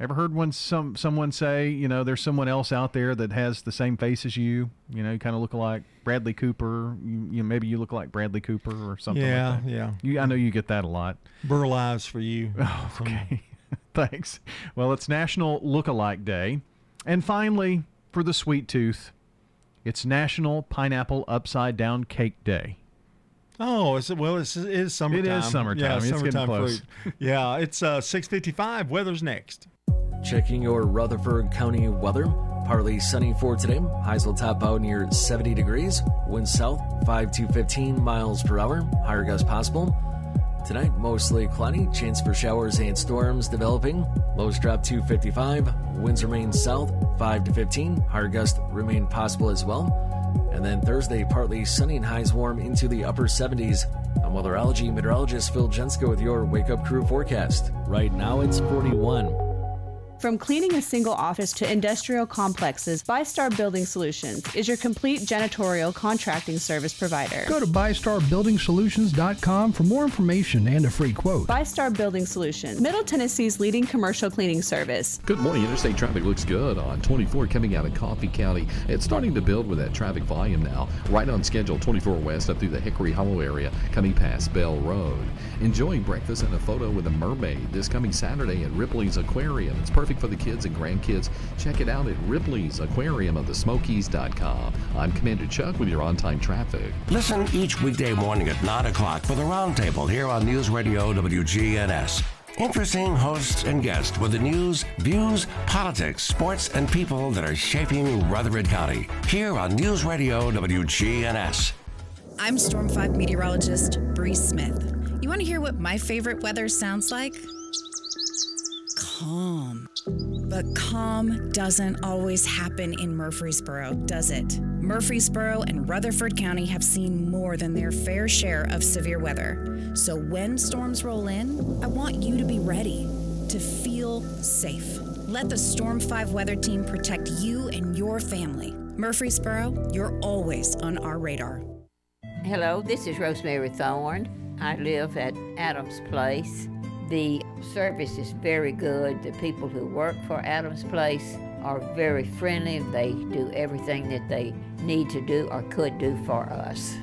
Ever heard one some someone say, you know, there's someone else out there that has the same face as you? You know, you kind of look like Bradley Cooper. You, you maybe you look like Bradley Cooper or something. Yeah, like that. yeah. You, I know you get that a lot. Burl Ives for you. Oh, okay. Thanks. Well, it's National Lookalike Day. And finally, for the sweet tooth, it's National Pineapple Upside Down Cake Day. Oh, is it, well, it's, it is summertime. summertime. Yeah, It's getting summertime close. fruit. yeah, it's uh, 655. Weather's next. Checking your Rutherford County weather. Partly sunny for today. Highs will top out near 70 degrees. Winds south 5 to 15 miles per hour. Higher gusts possible. Tonight, mostly cloudy. Chance for showers and storms developing. Lows drop to 55. Winds remain south 5 to 15. Higher gusts remain possible as well. And then Thursday, partly sunny and highs warm into the upper 70s. I'm weatherology meteorologist Phil Jensko with your Wake Up Crew forecast. Right now, it's 41. From cleaning a single office to industrial complexes, ByStar Building Solutions is your complete janitorial contracting service provider. Go to BystarBuildingSolutions.com for more information and a free quote. ByStar Building Solutions, Middle Tennessee's leading commercial cleaning service. Good morning. Interstate traffic looks good on 24 coming out of Coffee County. It's starting to build with that traffic volume now. Right on schedule 24 west up through the Hickory Hollow area coming past Bell Road. Enjoying breakfast and a photo with a mermaid this coming Saturday at Ripley's Aquarium. It's perfect for the kids and grandkids. Check it out at Ripley's Aquarium of the Smokies.com. I'm Commander Chuck with your on time traffic. Listen each weekday morning at 9 o'clock for the Roundtable here on News Radio WGNS. Interesting hosts and guests with the news, views, politics, sports, and people that are shaping Rutherford County. Here on News Radio WGNS. I'm Storm 5 meteorologist Bree Smith. You want to hear what my favorite weather sounds like? Calm. But calm doesn't always happen in Murfreesboro, does it? Murfreesboro and Rutherford County have seen more than their fair share of severe weather. So when storms roll in, I want you to be ready, to feel safe. Let the Storm 5 weather team protect you and your family. Murfreesboro, you're always on our radar. Hello, this is Rosemary Thorne. I live at Adams Place. The service is very good. The people who work for Adams Place are very friendly. They do everything that they need to do or could do for us.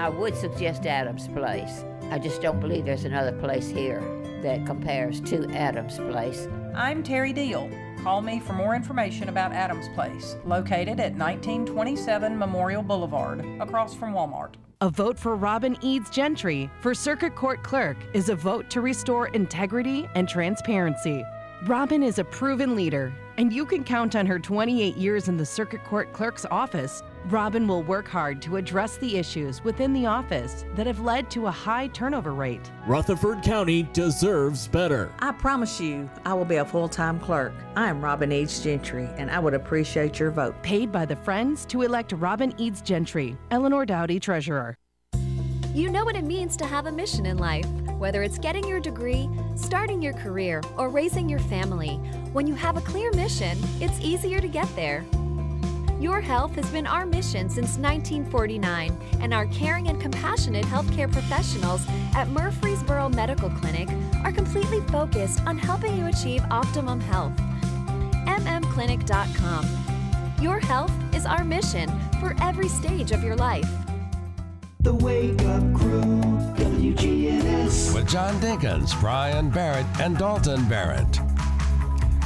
I would suggest Adams Place. I just don't believe there's another place here that compares to Adams Place. I'm Terry Deal. Call me for more information about Adams Place, located at 1927 Memorial Boulevard, across from Walmart. A vote for Robin Eads Gentry for Circuit Court Clerk is a vote to restore integrity and transparency. Robin is a proven leader, and you can count on her 28 years in the Circuit Court Clerk's office. Robin will work hard to address the issues within the office that have led to a high turnover rate. Rutherford County deserves better. I promise you, I will be a full time clerk. I am Robin Eads Gentry, and I would appreciate your vote. Paid by the Friends to elect Robin Eads Gentry, Eleanor Dowdy, Treasurer. You know what it means to have a mission in life, whether it's getting your degree, starting your career, or raising your family. When you have a clear mission, it's easier to get there. Your health has been our mission since 1949, and our caring and compassionate healthcare professionals at Murfreesboro Medical Clinic are completely focused on helping you achieve optimum health. MMClinic.com. Your health is our mission for every stage of your life. The Wake Up Crew, WGNS. With John Dinkins, Brian Barrett, and Dalton Barrett.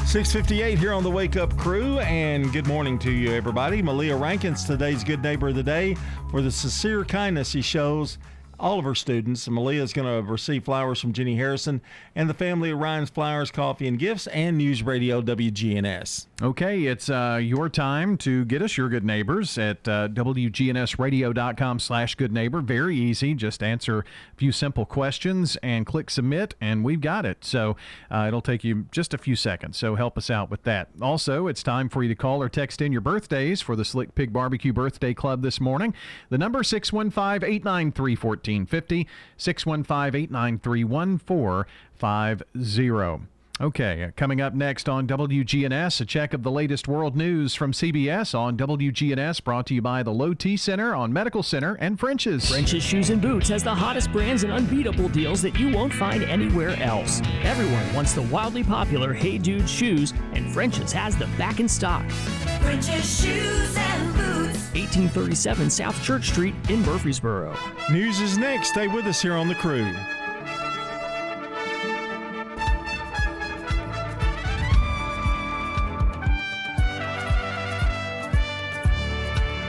658 here on the Wake Up Crew, and good morning to you, everybody. Malia Rankins, today's Good Neighbor of the Day, for the sincere kindness he shows all of her students. Malia is going to receive flowers from Jenny Harrison and the family of Ryan's Flowers, Coffee, and Gifts, and News Radio WGNS. Okay, it's uh, your time to get us your good neighbors at uh, WGNSradio.com slash good neighbor. Very easy. Just answer a few simple questions and click submit, and we've got it. So uh, it'll take you just a few seconds. So help us out with that. Also, it's time for you to call or text in your birthdays for the Slick Pig Barbecue Birthday Club this morning. The number 615 893 1450, 615 893 1450. Okay, uh, coming up next on WGNS, a check of the latest world news from CBS on WGNS, brought to you by the Low T Center on Medical Center and French's. French's Shoes and Boots has the hottest brands and unbeatable deals that you won't find anywhere else. Everyone wants the wildly popular Hey Dude shoes, and French's has them back in stock. French's Shoes and Boots. 1837 South Church Street in Murfreesboro. News is next. Stay with us here on the crew.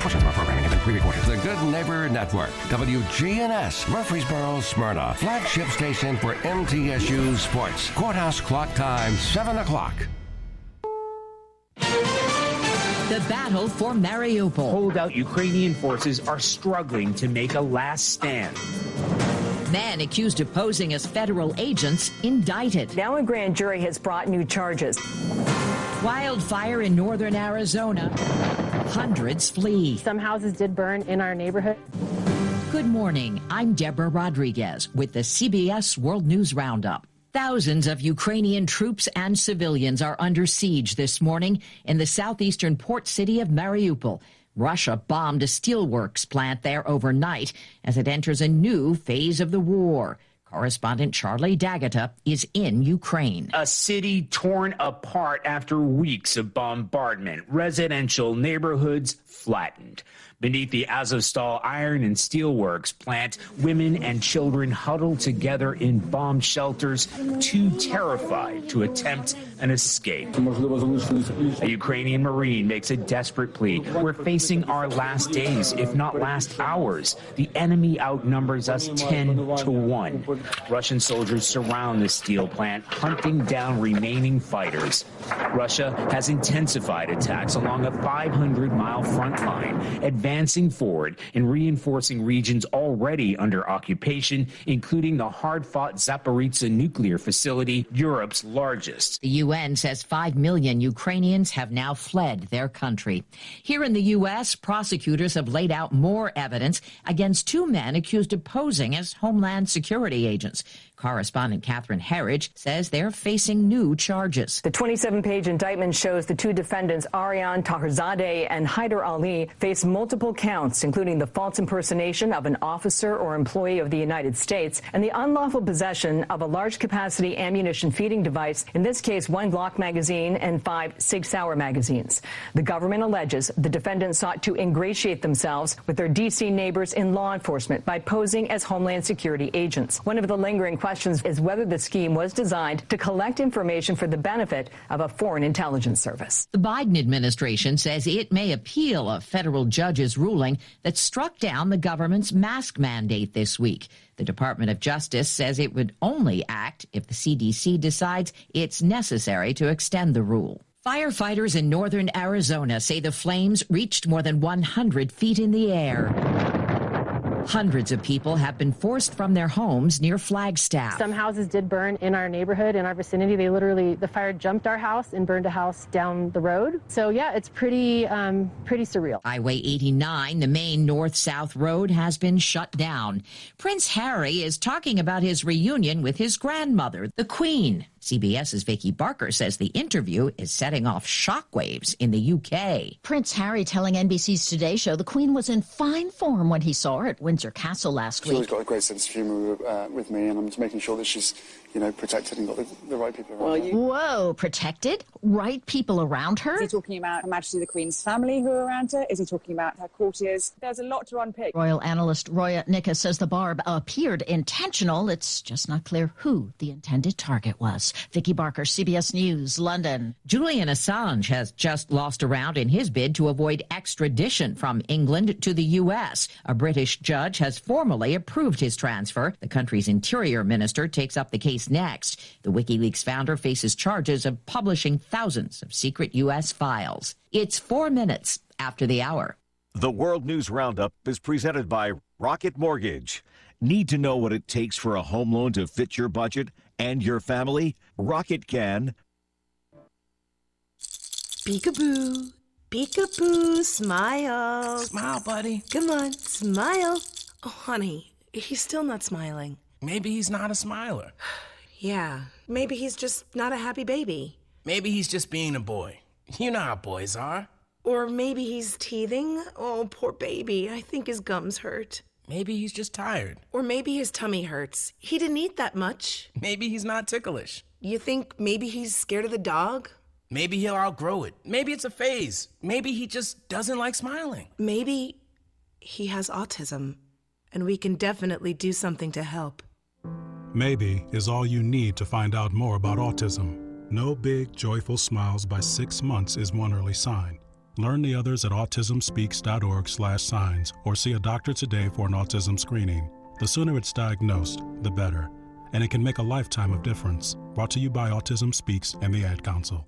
Portion of our programming has been pre-recorded. The Good Neighbor Network, WGNS, Murfreesboro, Smyrna, flagship station for MTSU Sports. Courthouse clock time, 7 o'clock. The battle for Mariupol. Holdout Ukrainian forces are struggling to make a last stand. Man accused of posing as federal agents indicted. Now a grand jury has brought new charges. Wildfire in northern Arizona. Hundreds flee. Some houses did burn in our neighborhood. Good morning. I'm Deborah Rodriguez with the CBS World News Roundup. Thousands of Ukrainian troops and civilians are under siege this morning in the southeastern port city of Mariupol. Russia bombed a steelworks plant there overnight as it enters a new phase of the war. Correspondent Charlie D'Agata is in Ukraine. A city torn apart after weeks of bombardment, residential neighborhoods flattened. Beneath the Azovstal iron and steelworks plant, women and children huddle together in bomb shelters, too terrified to attempt an escape. A Ukrainian Marine makes a desperate plea. We're facing our last days, if not last hours. The enemy outnumbers us 10 to 1. Russian soldiers surround the steel plant, hunting down remaining fighters. Russia has intensified attacks along a 500 mile front line, advancing forward and reinforcing regions already under occupation, including the hard fought Zaporizhzhia nuclear facility, Europe's largest. The UN says 5 million Ukrainians have now fled their country. Here in the U.S., prosecutors have laid out more evidence against two men accused of posing as Homeland Security agents. Correspondent Catherine Herridge says they're facing new charges. The 27 page indictment shows the two defendants, Ariane Taherzadeh and Haider Ali, face multiple counts, including the false impersonation of an officer or employee of the United States and the unlawful possession of a large capacity ammunition feeding device, in this case, one Glock magazine and five Sig Sauer magazines. The government alleges the defendants sought to ingratiate themselves with their D.C. neighbors in law enforcement by posing as Homeland Security agents. One of the lingering questions is whether the scheme was designed to collect information for the benefit of a foreign intelligence service. The Biden administration says it may appeal a federal judge's ruling that struck down the government's mask mandate this week. The Department of Justice says it would only act if the CDC decides it's necessary to extend the rule. Firefighters in northern Arizona say the flames reached more than 100 feet in the air. Hundreds of people have been forced from their homes near Flagstaff. Some houses did burn in our neighborhood, in our vicinity. They literally, the fire jumped our house and burned a house down the road. So yeah, it's pretty, um, pretty surreal. Highway 89, the main north south road, has been shut down. Prince Harry is talking about his reunion with his grandmother, the Queen. CBS's Vicki Barker says the interview is setting off shockwaves in the UK. Prince Harry telling NBC's Today Show the Queen was in fine form when he saw her at Windsor Castle last She's always week. got a great sense of humour uh, with me, and I'm just making sure that she's, you know, protected and got the, the right people around her. Whoa, protected? Right people around her? Is he talking about Her Majesty the Queen's family who are around her? Is he talking about her courtiers? There's a lot to unpick. Royal analyst Roya Nikkhah says the barb appeared intentional. It's just not clear who the intended target was. Vicki Barker, CBS News, London. Julian Assange has just lost a round in his bid to avoid extradition from England to the U.S. A British judge has formally approved his transfer. The country's interior minister takes up the case next. The WikiLeaks founder faces charges of publishing thousands of secret U.S. files. It's four minutes after the hour. The World News Roundup is presented by Rocket Mortgage. Need to know what it takes for a home loan to fit your budget and your family? Rocket can. Peekaboo. Peekaboo. Smile. Smile, buddy. Come on, smile. Oh, honey, he's still not smiling. Maybe he's not a smiler. Yeah, maybe he's just not a happy baby. Maybe he's just being a boy. You know how boys are. Or maybe he's teething. Oh, poor baby. I think his gums hurt. Maybe he's just tired. Or maybe his tummy hurts. He didn't eat that much. Maybe he's not ticklish. You think maybe he's scared of the dog? Maybe he'll outgrow it. Maybe it's a phase. Maybe he just doesn't like smiling. Maybe he has autism, and we can definitely do something to help. Maybe is all you need to find out more about autism. No big, joyful smiles by six months is one early sign. Learn the others at autismspeaks.org/signs or see a doctor today for an autism screening. The sooner it's diagnosed, the better, and it can make a lifetime of difference. Brought to you by Autism Speaks and the Ad Council.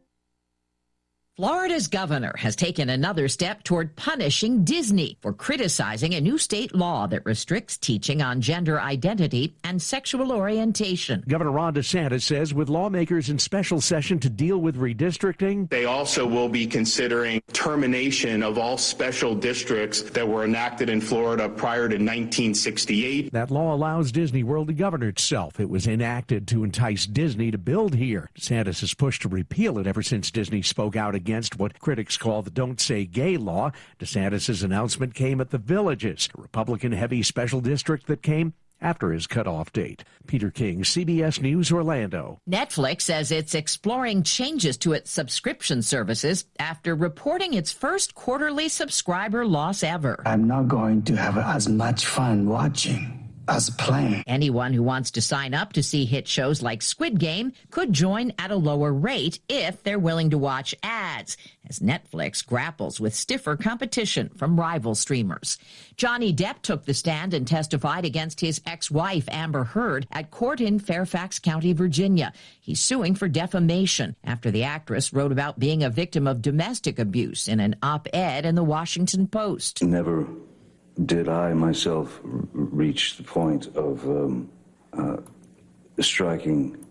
Florida's governor has taken another step toward punishing Disney for criticizing a new state law that restricts teaching on gender identity and sexual orientation. Governor Ron DeSantis says with lawmakers in special session to deal with redistricting, They also will be considering termination of all special districts that were enacted in Florida prior to 1968. that law allows Disney World to govern itself. It was enacted to entice Disney to build here. DeSantis has pushed to repeal it ever since Disney spoke out against what critics call the Don't Say Gay law. DeSantis' announcement came at the Villages, a Republican heavy special district that came after his cutoff date. Peter King, CBS News, Orlando. Netflix says it's exploring changes to its subscription services after reporting its first quarterly subscriber loss ever. I'm not going to have as much fun watching as planned. Anyone who wants to sign up to see hit shows like Squid Game could join at a lower rate if they're willing to watch ads, as Netflix grapples with stiffer competition from rival streamers. Johnny Depp took the stand and testified against his ex-wife Amber Heard at court in Fairfax County, Virginia. He's suing for defamation after the actress wrote about being a victim of domestic abuse in an op-ed in the Washington Post. Never did I myself reach the point of um, uh, striking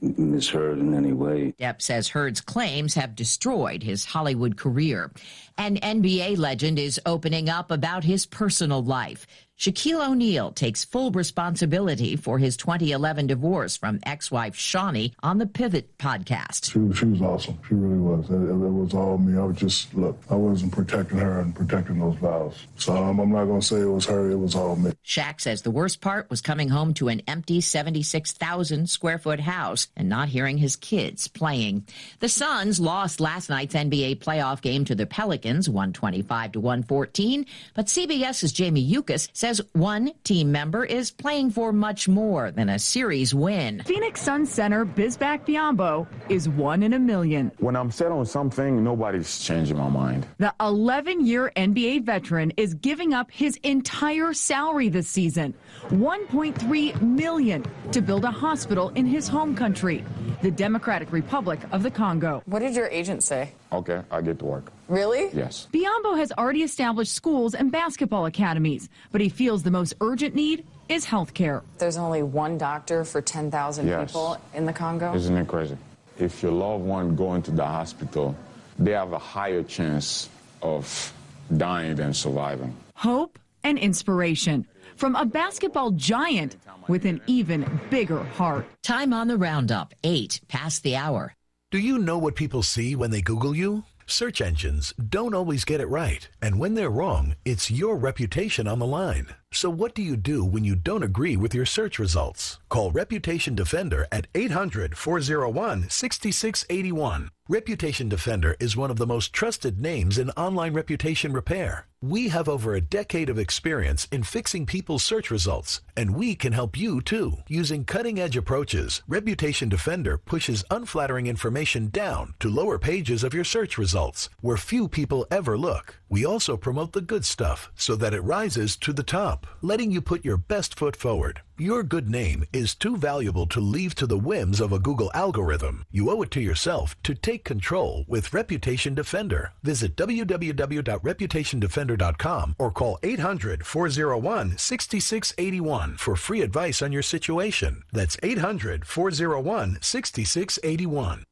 Miss Heard in any way. Depp says Heard's claims have destroyed his Hollywood career. An NBA legend is opening up about his personal life. Shaquille O'Neal takes full responsibility for his 2011 divorce from ex-wife Shaunie on the Pivot podcast. She, she was awesome. She really was. It, it was all me. I was just, look, I wasn't protecting her and protecting those vows. So um, I'm not going to say it was her. It was all me. Shaq says the worst part was coming home to an empty 76,000 square foot house and not hearing his kids playing. The Suns lost last night's NBA playoff game to the Pelicans, 125 to 114. But CBS's Jamie Yuccas says one team member is playing for much more than a series win. Phoenix Sun center Bismack Biyombo is one in a million. When I'm set on something, nobody's changing my mind. The 11 year NBA veteran is giving up his entire salary this season 1.3 million to build a hospital in his home country, the Democratic Republic of the Congo. What did your agent say? Okay, I get to work. Really? Yes. Biyombo has already established schools and basketball academies, but he feels the most urgent need is health care. There's only one doctor for 10,000 Yes. people in the Congo. Isn't it crazy? If your loved one go into the hospital, they have a higher chance of dying than surviving. Hope and inspiration from a basketball giant with an even bigger heart. Time on the roundup, 8 past the hour. Do you know what people see when they Google you? Search engines don't always get it right. And when they're wrong, it's your reputation on the line. So what do you do when you don't agree with your search results? Call Reputation Defender at 800 401 6681. Reputation Defender is one of the most trusted names in online reputation repair. We have over a decade of experience in fixing people's search results, and we can help you too. Using cutting edge approaches, Reputation Defender pushes unflattering information down to lower pages of your search results, where few people ever look. We also promote the good stuff so that it rises to the top, letting you put your best foot forward. Your good name is too valuable to leave to the whims of a Google algorithm. You owe it to yourself to take control with Reputation Defender. Visit www.reputationdefender.com or call 800 401 6681 for free advice on your situation. That's 800 401 6681.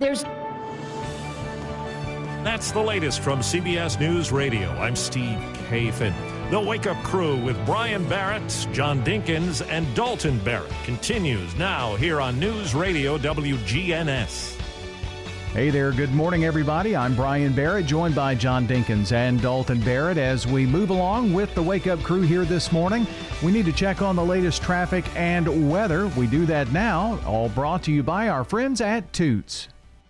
There's That's the latest from CBS News Radio. I'm Steve Kathan. The Wake Up Crew with Brian Barrett, John Dinkins, and Dalton Barrett continues now here on News Radio WGNS. Hey there, good morning, everybody. I'm Brian Barrett, joined by John Dinkins and Dalton Barrett. As we move along with the Wake Up Crew here this morning, we need to check on the latest traffic and weather. We do that now, all brought to you by our friends at Toots.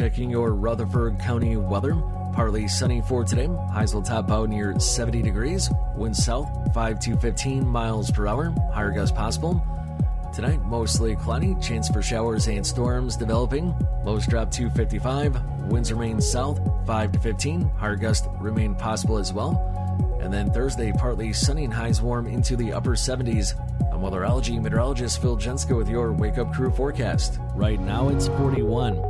Checking your Rutherford County weather. Partly sunny for today. Highs will top out near 70 degrees. Wind south 5 to 15 miles per hour. Higher gusts possible. Tonight, mostly cloudy. Chance for showers and storms developing. Lows drop to 55. Winds remain south 5 to 15. Higher gusts remain possible as well. And then Thursday, partly sunny and highs warm into the upper 70s. I'm weatherology meteorologist Phil Jensko with your Wake Up Crew forecast. Right now, it's 41.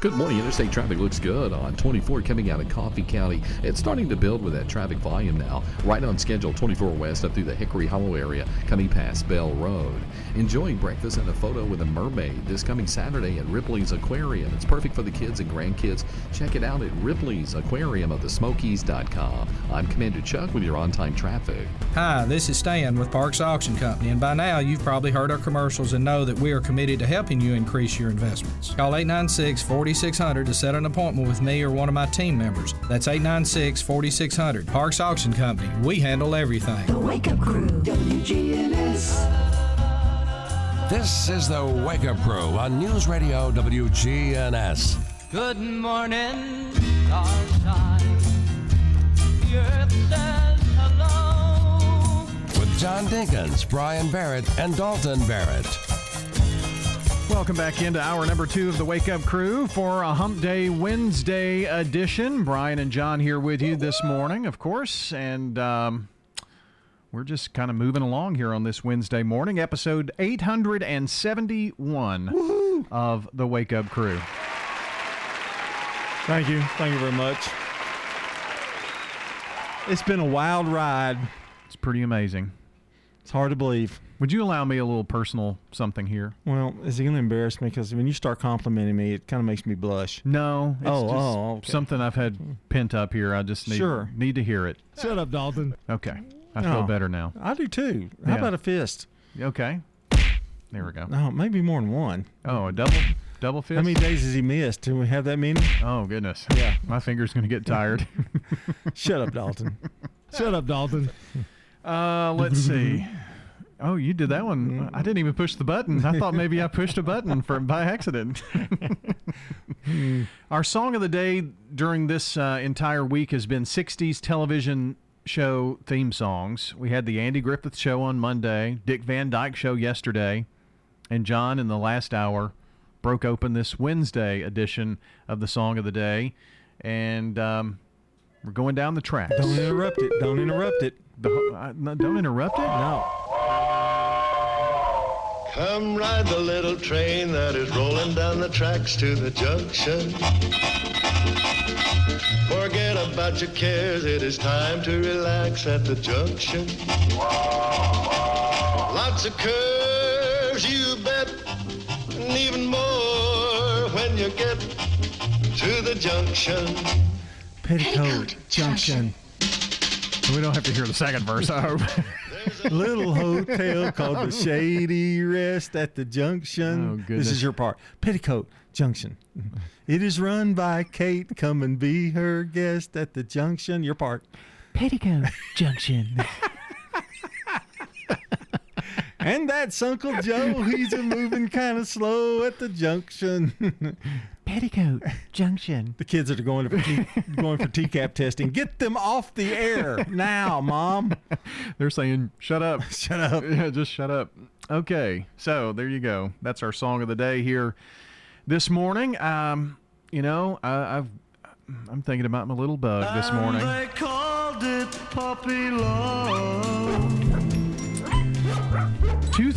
Good morning. Interstate traffic looks good on 24 coming out of Coffee County. It's starting to build with that traffic volume now. Right on schedule 24 west up through the Hickory Hollow area coming past Bell Road. Enjoying breakfast and a photo with a mermaid this coming Saturday at Ripley's Aquarium. It's perfect for the kids and grandkids. Check it out at Ripley's Aquarium of the Smokies.com. I'm Commander Chuck with your on time traffic. Hi, this is Stan with Parks Auction Company, and by now you've probably heard our commercials and know that we are committed to helping you increase your investments. Call 896 4600 to set an appointment with me or one of my team members. That's 896 4600. Parks Auction Company. We handle everything. The Wake Up Crew, WGNS. This is the Wake Up Crew on News Radio WGNS. Good morning, starshine. The earth says hello. With John Dinkins, Brian Barrett, and Dalton Barrett. Welcome back into hour number two of the Wake Up Crew for a Hump Day Wednesday edition. Brian and John here with you this morning, of course, and um, we're just kind of moving along here on this Wednesday morning, episode 871 of the Wake Up Crew. Thank you. Thank you very much. It's been a wild ride. It's pretty amazing. It's hard to believe. Would you allow me a little personal something here? Well, is he going to embarrass me? Because when you start complimenting me, it kind of makes me blush. No. It's oh, just oh, okay. something I've had pent up here. I just need Sure. need to hear it. Shut up, Dalton. Okay. I feel Oh, better now. I do too. How Yeah. about a fist? Okay. There we go. No, maybe more than one. Oh, a double double fist. How many days has he missed? Do we have that many? Oh goodness. Yeah. My finger's gonna get tired. Shut up, Dalton. Shut up, Dalton. Uh, let's see. Oh, you did that one. I didn't even push the button. I thought maybe I pushed a button for by accident. Our song of the day during this uh, entire week has been 60s television show theme songs. We had the Andy Griffith show on Monday, Dick Van Dyke show yesterday, and John in the last hour broke open this Wednesday edition of the song of the day. And um, we're going down the track. Don't interrupt it. Don't interrupt it. uh, no, don't interrupt it. No. Come ride the little train that is rolling down the tracks to the junction. Forget about your cares, it is time to relax at the junction. Lots of curves, you bet, and even more when you get to the junction. Petticoat Junction. We don't have to hear the second verse, I hope. Little hotel called the Shady Rest at the Junction. Oh, This is your part. Petticoat Junction. It is run by Kate. Come and be her guest at the Junction. Your part. Petticoat Junction. And that's Uncle Joe. He's a moving kind of slow at the junction. Petticoat Junction. The kids that are going for T- going for TCAP testing. Get them off the air now, Mom. They're saying, shut up. Shut up. Yeah, just shut up. Okay, so there you go. That's our song of the day here this morning. Um, you know, I, I've I'm thinking about my little bug this morning. And they called it puppy love.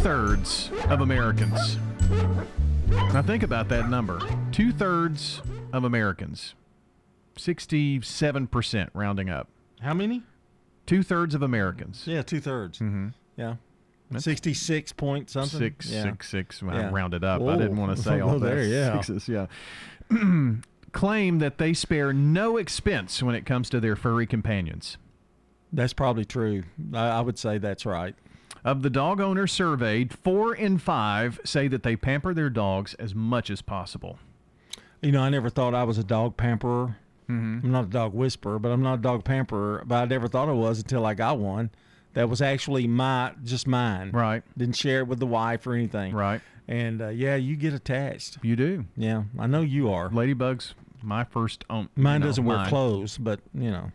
Two thirds of Americans. Now think about that number. Two thirds of Americans. 67% rounding up. How many? Two thirds of Americans. Yeah, two thirds. Mm-hmm. Yeah. 66 point something. Six, yeah. six, six. Well, I Yeah. rounded up. I didn't want to say all there, yeah. Sixes, yeah. Claim that they spare no expense when it comes to their furry companions. That's probably true. I, I would say that's right. Of the dog owners surveyed, four in five say that they pamper their dogs as much as possible. You know, I never thought I was a dog pamperer. Mhm. I'm not a dog whisperer, but I'm not a dog pamperer. But I never thought I was until I got one that was actually my just mine. Right. Didn't share it with the wife or anything. Right. And uh, yeah, you get attached. You do. Yeah, I know you are. Ladybugs, my first own. Mine doesn't wear mine. clothes, but you know,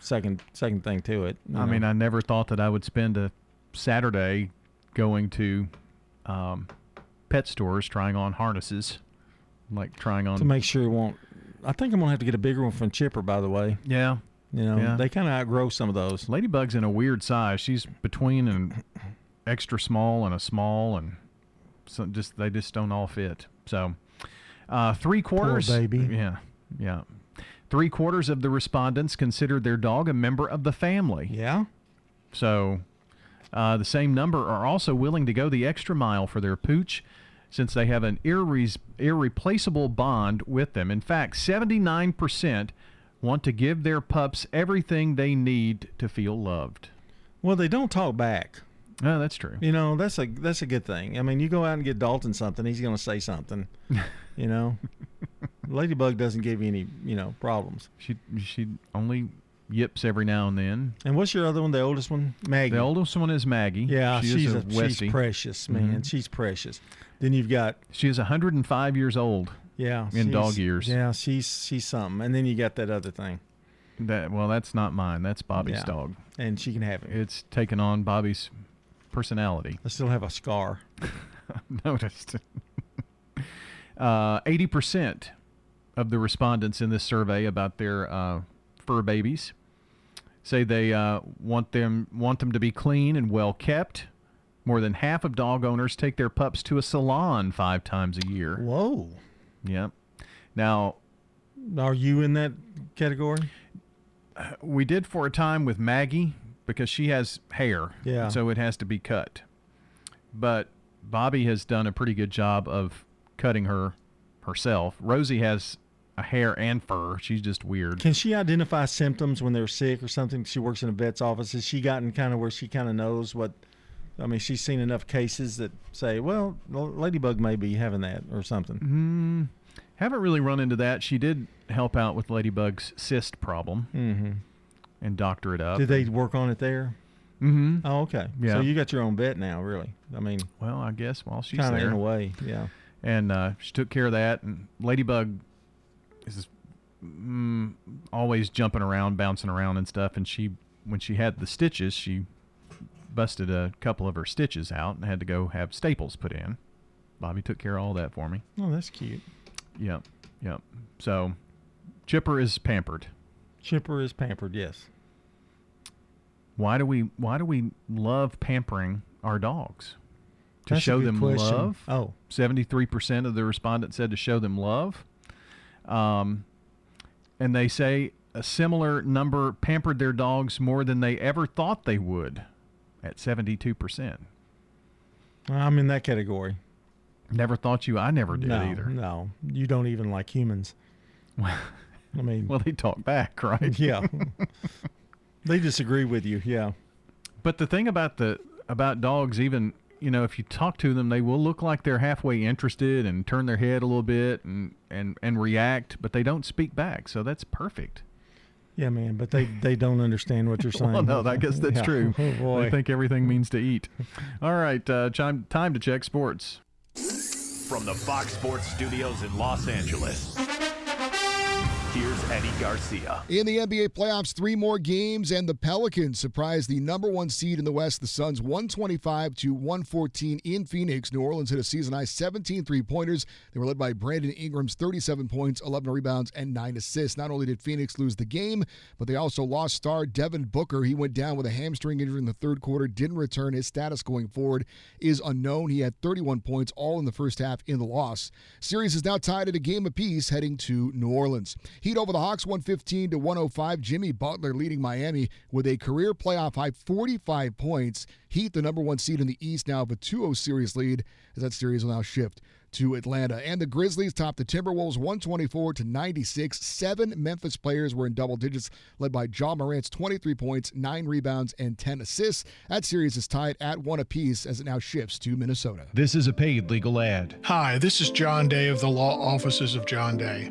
second second thing to it. I know. mean, I never thought that I would spend a Saturday going to um, pet stores trying on harnesses, like trying on. to make sure it won't. I think I'm gonna have to get a bigger one from Chipper. By the way, yeah, you know Yeah. they kind of outgrow some of those. Ladybug's in a weird size. She's between an extra small and a small, and so just they just don't all fit. So, Uh, three quarters. baby. Yeah, yeah. Three quarters of the respondents considered their dog a member of the family. Yeah. So, uh, the same number are also willing to go the extra mile for their pooch, since they have an irre- irreplaceable bond with them. In fact, 79% want to give their pups everything they need to feel loved. Well, they don't talk back. Oh, that's true. You know, that's a that's a good thing. I mean, you go out and get Dalton something, he's going to say something. you know, Ladybug doesn't give you any you know problems. She she only yips every now and then. And what's your other one? The oldest one, Maggie. The oldest one is Maggie. Yeah, she she's is a, a, she's precious, man. Mhm. She's precious. Then you've got She is 105 years old. yeah in dog years. Yeah, she's she's something. And then you got that other thing, That well, that's not mine. That's Bobby's Yeah. dog. and she can have it. It's taken on Bobby's personality. I still have a scar. Noticed. Uh, 80% of the respondents in this survey about their uh, fur babies say they uh, want them want them to be clean and well kept. More than half of dog owners take their pups to a salon five times a year. Whoa. Yep. Now, Are you in that category? we did for a time with Maggie because she has hair. Yeah. So it has to be cut. But Bobby has done a pretty good job of cutting her herself. Rosie has hair and fur. She's just weird. Can she identify symptoms when they're sick or something? She works in a vet's office. Has she gotten kind of where she kind of knows what? I mean, she's seen enough cases that say, well, Ladybug may be having that or something. Hmm. Haven't really run into that. She did help out with Ladybug's cyst problem Mm-hmm. and doctor it up. Did they work on it there? Mm-hmm. Oh, okay. Yeah. So you got your own vet now, really? I mean, Well, I guess while she's kind of in a way, yeah. and uh, she took care of that. And Ladybug is mm, always jumping around, bouncing around and stuff. And she, when she had the stitches, she busted a couple of her stitches out and had to go have staples put in. Bobby took care of all that for me. Oh, that's cute. Yep, yep. So Chipper is pampered. Chipper is pampered, yes. Why do we Why do we love pampering our dogs? To That's show them question. love. Oh. Seventy three percent of the respondents said to show them love. Um, and they say a similar number pampered their dogs more than they ever thought they would, at seventy two percent. I'm in that category. Never thought you. I never did no, either. No, you don't even like humans. I mean, Well, they talk back, right? yeah. they disagree with you, yeah. But the thing about the about dogs, even you know, if you talk to them, they will look like they're halfway interested and turn their head a little bit and and and react, but they don't speak back. So that's perfect. Yeah, man, but they, they don't understand what you're saying. Well, no, I guess that's Yeah. true. Oh, boy. They think everything means to eat. All right, uh, time time to check sports. From the Fox Sports Studios in Los Angeles, here's Eddie Garcia. In the NBA playoffs, three more games, and the Pelicans surprised the number one seed in the West, the Suns, 125 to 114 in Phoenix. New Orleans hit a season high 17 three pointers. They were led by Brandon Ingram's 37 points, 11 rebounds, and 9 assists. Not only did Phoenix lose the game, but they also lost star Devin Booker. He went down with a hamstring injury in the third quarter, didn't return. His status going forward is unknown. He had 31 points, all in the first half in the loss. Series is now tied at a game apiece, heading to New Orleans. Heat over the Hawks 115 to 105. Jimmy Butler leading Miami with a career playoff high 45 points. Heat, the number one seed in the East, now have a 2 0 series lead as that series will now shift to Atlanta. And the Grizzlies topped the Timberwolves 124 to 96. Seven Memphis players were in double digits, led by Ja Morant's 23 points, nine rebounds, and 10 assists. That series is tied at one apiece as it now shifts to Minnesota. This is a paid legal ad. Hi, this is John Day of the Law Offices of John Day.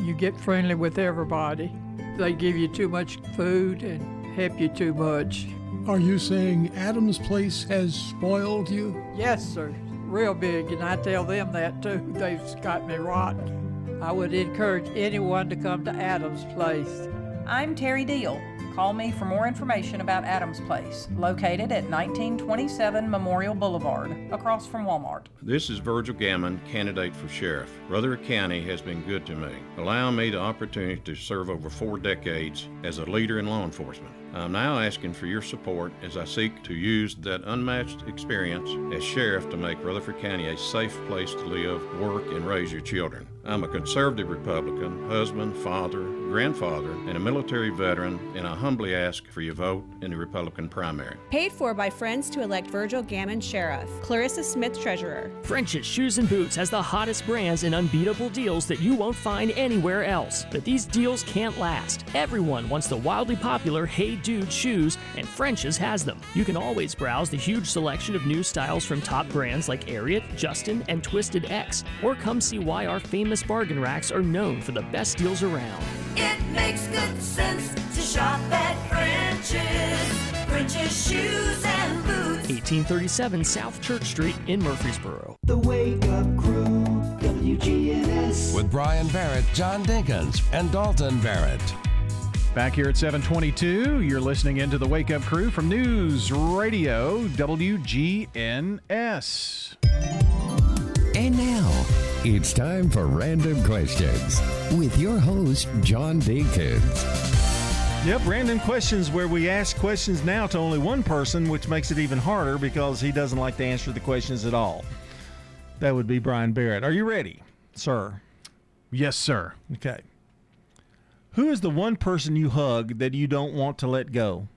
you get friendly with everybody. They give you too much food and help you too much. Are you saying Adam's Place has spoiled you? Yes, sir. Real big, and I tell them that too. They've got me rotten. I would encourage anyone to come to Adams Place. I'm Terry Deal. Call me for more information about Adams Place, located at 1927 Memorial Boulevard, across from Walmart. This is Virgil Gammon, candidate for sheriff. Rutherford County has been good to me, allowing me the opportunity to serve over four decades as a leader in law enforcement. I'm now asking for your support as I seek to use that unmatched experience as sheriff to make Rutherford County a safe place to live, work, and raise your children. I'm a conservative Republican, husband, father, grandfather, and a military veteran, and I humbly ask for your vote in the Republican primary. Paid for by Friends to elect Virgil Gammon Sheriff. Clarissa Smith, Treasurer. French's Shoes and Boots has the hottest brands and unbeatable deals that you won't find anywhere else. But these deals can't last. Everyone wants the wildly popular Hey Dude shoes, and French's has them. You can always browse the huge selection of new styles from top brands like Ariat, Justin, and Twisted X, or come see why our famous bargain racks are known for the best deals around. It makes good sense to shop at French's. French's shoes and boots. 1837 South Church Street in Murfreesboro. The Wake Up Crew, WGNS. With Brian Barrett, John Dinkins, and Dalton Barrett. Back here at 722, you're listening into the Wake Up Crew from News Radio WGNS. And now, it's time for Random Questions with your host, John Dinkins. Yep, random questions where we ask questions now to only one person, which makes it even harder because he doesn't like to answer the questions at all. That would be Brian Barrett. Are you ready, sir? Yes, sir. Okay. Who is the one person you hug that you don't want to let go?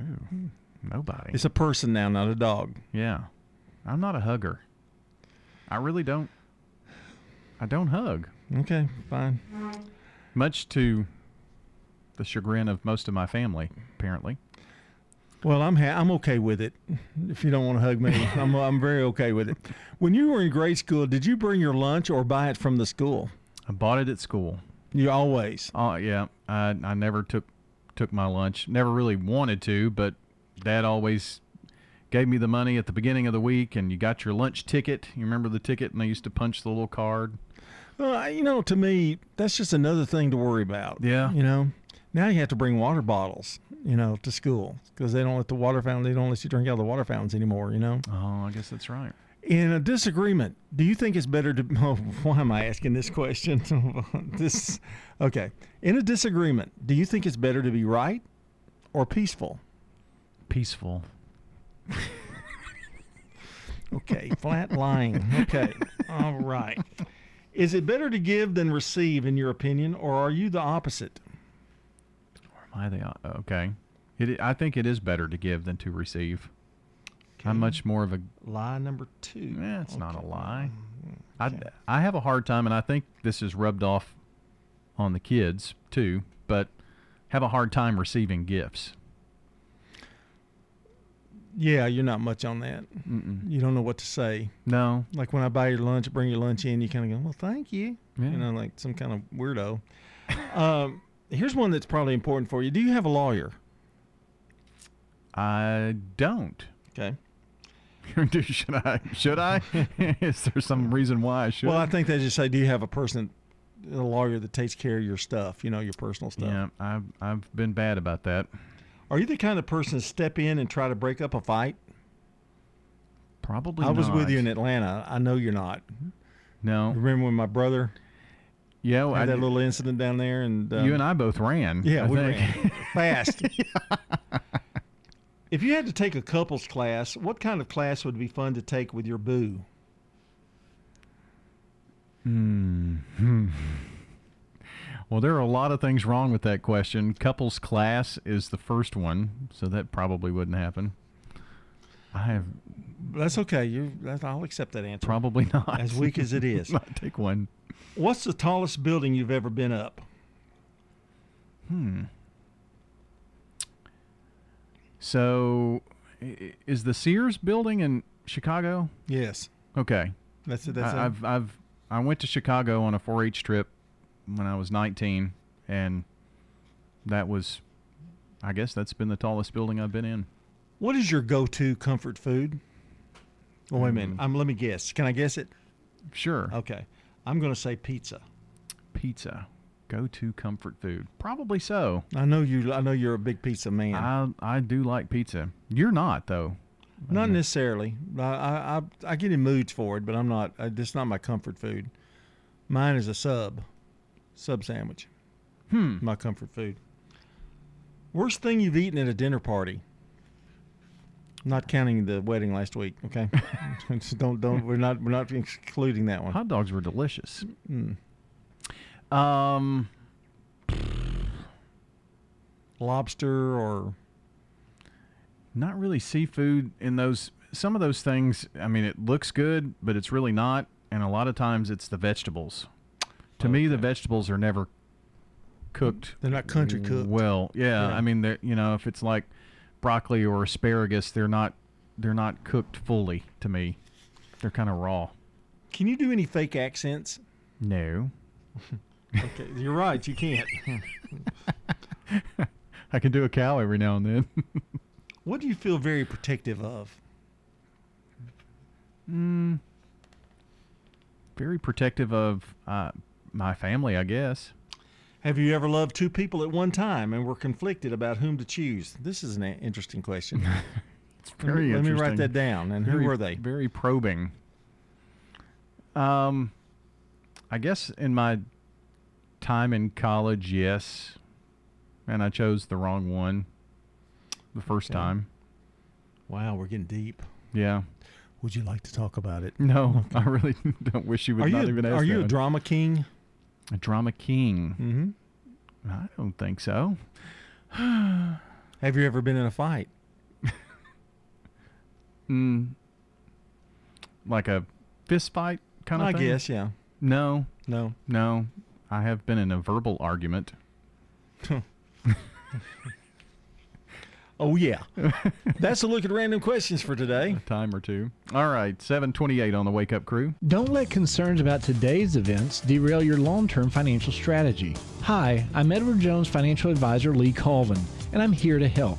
Ooh, nobody. It's a person now, not a dog. Yeah. I'm not a hugger. I really don't. I don't hug. Okay, fine. Much to the chagrin of most of my family, apparently. Well, I'm ha- I'm okay with it. If you don't want to hug me, I'm I'm very okay with it. When you were in grade school, did you bring your lunch or buy it from the school? I bought it at school. You always. Oh yeah. I I never took took my lunch. Never really wanted to, but Dad always gave me the money at the beginning of the week, and you got your lunch ticket. You remember the ticket, and they used to punch the little card. Well, you know, to me, that's just another thing to worry about. Yeah. You know, now you have to bring water bottles, you know, to school because they don't let the water fountain. They don't let you drink out of the water fountains anymore. You know. Oh, I guess that's right. In a disagreement, do you think it's better to? Oh, why am I asking this question? this, okay. In a disagreement, do you think it's better to be right or peaceful? Peaceful. Okay, flat lying. Okay, all right. Is it better to give than receive, in your opinion, or are you the opposite? Or am I the okay? It, I think it is better to give than to receive. I'm much more of a lie number two. Yeah, it's not a lie. Mm-hmm. I I have a hard time, and I think this is rubbed off on the kids too. But have a hard time receiving gifts. Yeah, you're not much on that. Mm-mm. You don't know what to say. No. Like when I buy your lunch, bring your lunch in, you kind of go, "Well, thank you." Yeah. You know, like some kind of weirdo. um, here's one that's probably important for you. Do you have a lawyer? I don't. Okay. should I? Should I? is there some reason why I should? Well, I think they just say, "Do you have a person, a lawyer that takes care of your stuff? You know, your personal stuff." Yeah, I've I've been bad about that. Are you the kind of person to step in and try to break up a fight? Probably. Not. I was with you in Atlanta. I know you're not. No. Remember when my brother Yeah, well, had I that little incident down there, and um, you and I both ran. Yeah, I we think. ran fast. if you had to take a couples class, what kind of class would be fun to take with your boo? Hmm. Well, there are a lot of things wrong with that question. Couples class is the first one, so that probably wouldn't happen. I have That's okay. You, I'll accept that answer. probably not. As weak as it is. Not take one. What's the tallest building you've ever been up? Hmm. So, is the Sears building in Chicago? Yes. Okay. That's it. That's I. I've I've I went to Chicago on a 4-H trip when I was 19, and that was, I guess that's been the tallest building I've been in. What is your go-to comfort food? Oh, wait a minute. Mm. Um, let me guess. Can I guess it? Sure. Okay. I'm going to say pizza. Pizza, go-to comfort food. Probably so. I know you. I know you're a big pizza man. I I do like pizza. You're not though. Not necessarily. I, I I get in moods for it, but I'm not. It's not my comfort food. Mine is a sub, sub sandwich. Hmm. My comfort food. Worst thing you've eaten at a dinner party. Not counting the wedding last week. Okay. Don't don't. We're not we're not excluding that one. Hot dogs were delicious. Mm. Um, Lobster or not really seafood in those. Some of those things. I mean, it looks good, but it's really not. And a lot of times, it's the vegetables. To me, the vegetables are never cooked. They're not country cooked. Well, yeah. Yeah. I mean, they're you know, if it's like broccoli or asparagus, they're not they're not cooked fully. To me, they're kind of raw. Can you do any fake accents? No. Okay, you're right. You can't. I can do a cow every now and then. what do you feel very protective of? mm, very protective of uh, my family, I guess. Have you ever loved two people at one time and were conflicted about whom to choose? This is an interesting question. It's Let me- very let me write that down. And Very- who were they? Very probing. Um, I guess in my time in college, yes, and I chose the wrong one the first Okay. time. Wow, we're getting deep. Yeah. Would you like to talk about it? No, I really don't wish you would Are not you even ask are you a one. drama king? A drama king? Mm-hmm. I don't think so. Have you ever been in a fight? Mm, like a fist fight kind of I thing? guess, yeah. No. No. No. I have been in a verbal argument. Oh yeah. That's a look at random questions for today. A time or two. All right, 728 on the Wake Up Crew. Don't let concerns about today's events derail your long term financial strategy. Hi, I'm Edward Jones financial advisor Lee Colvin, and I'm here to help.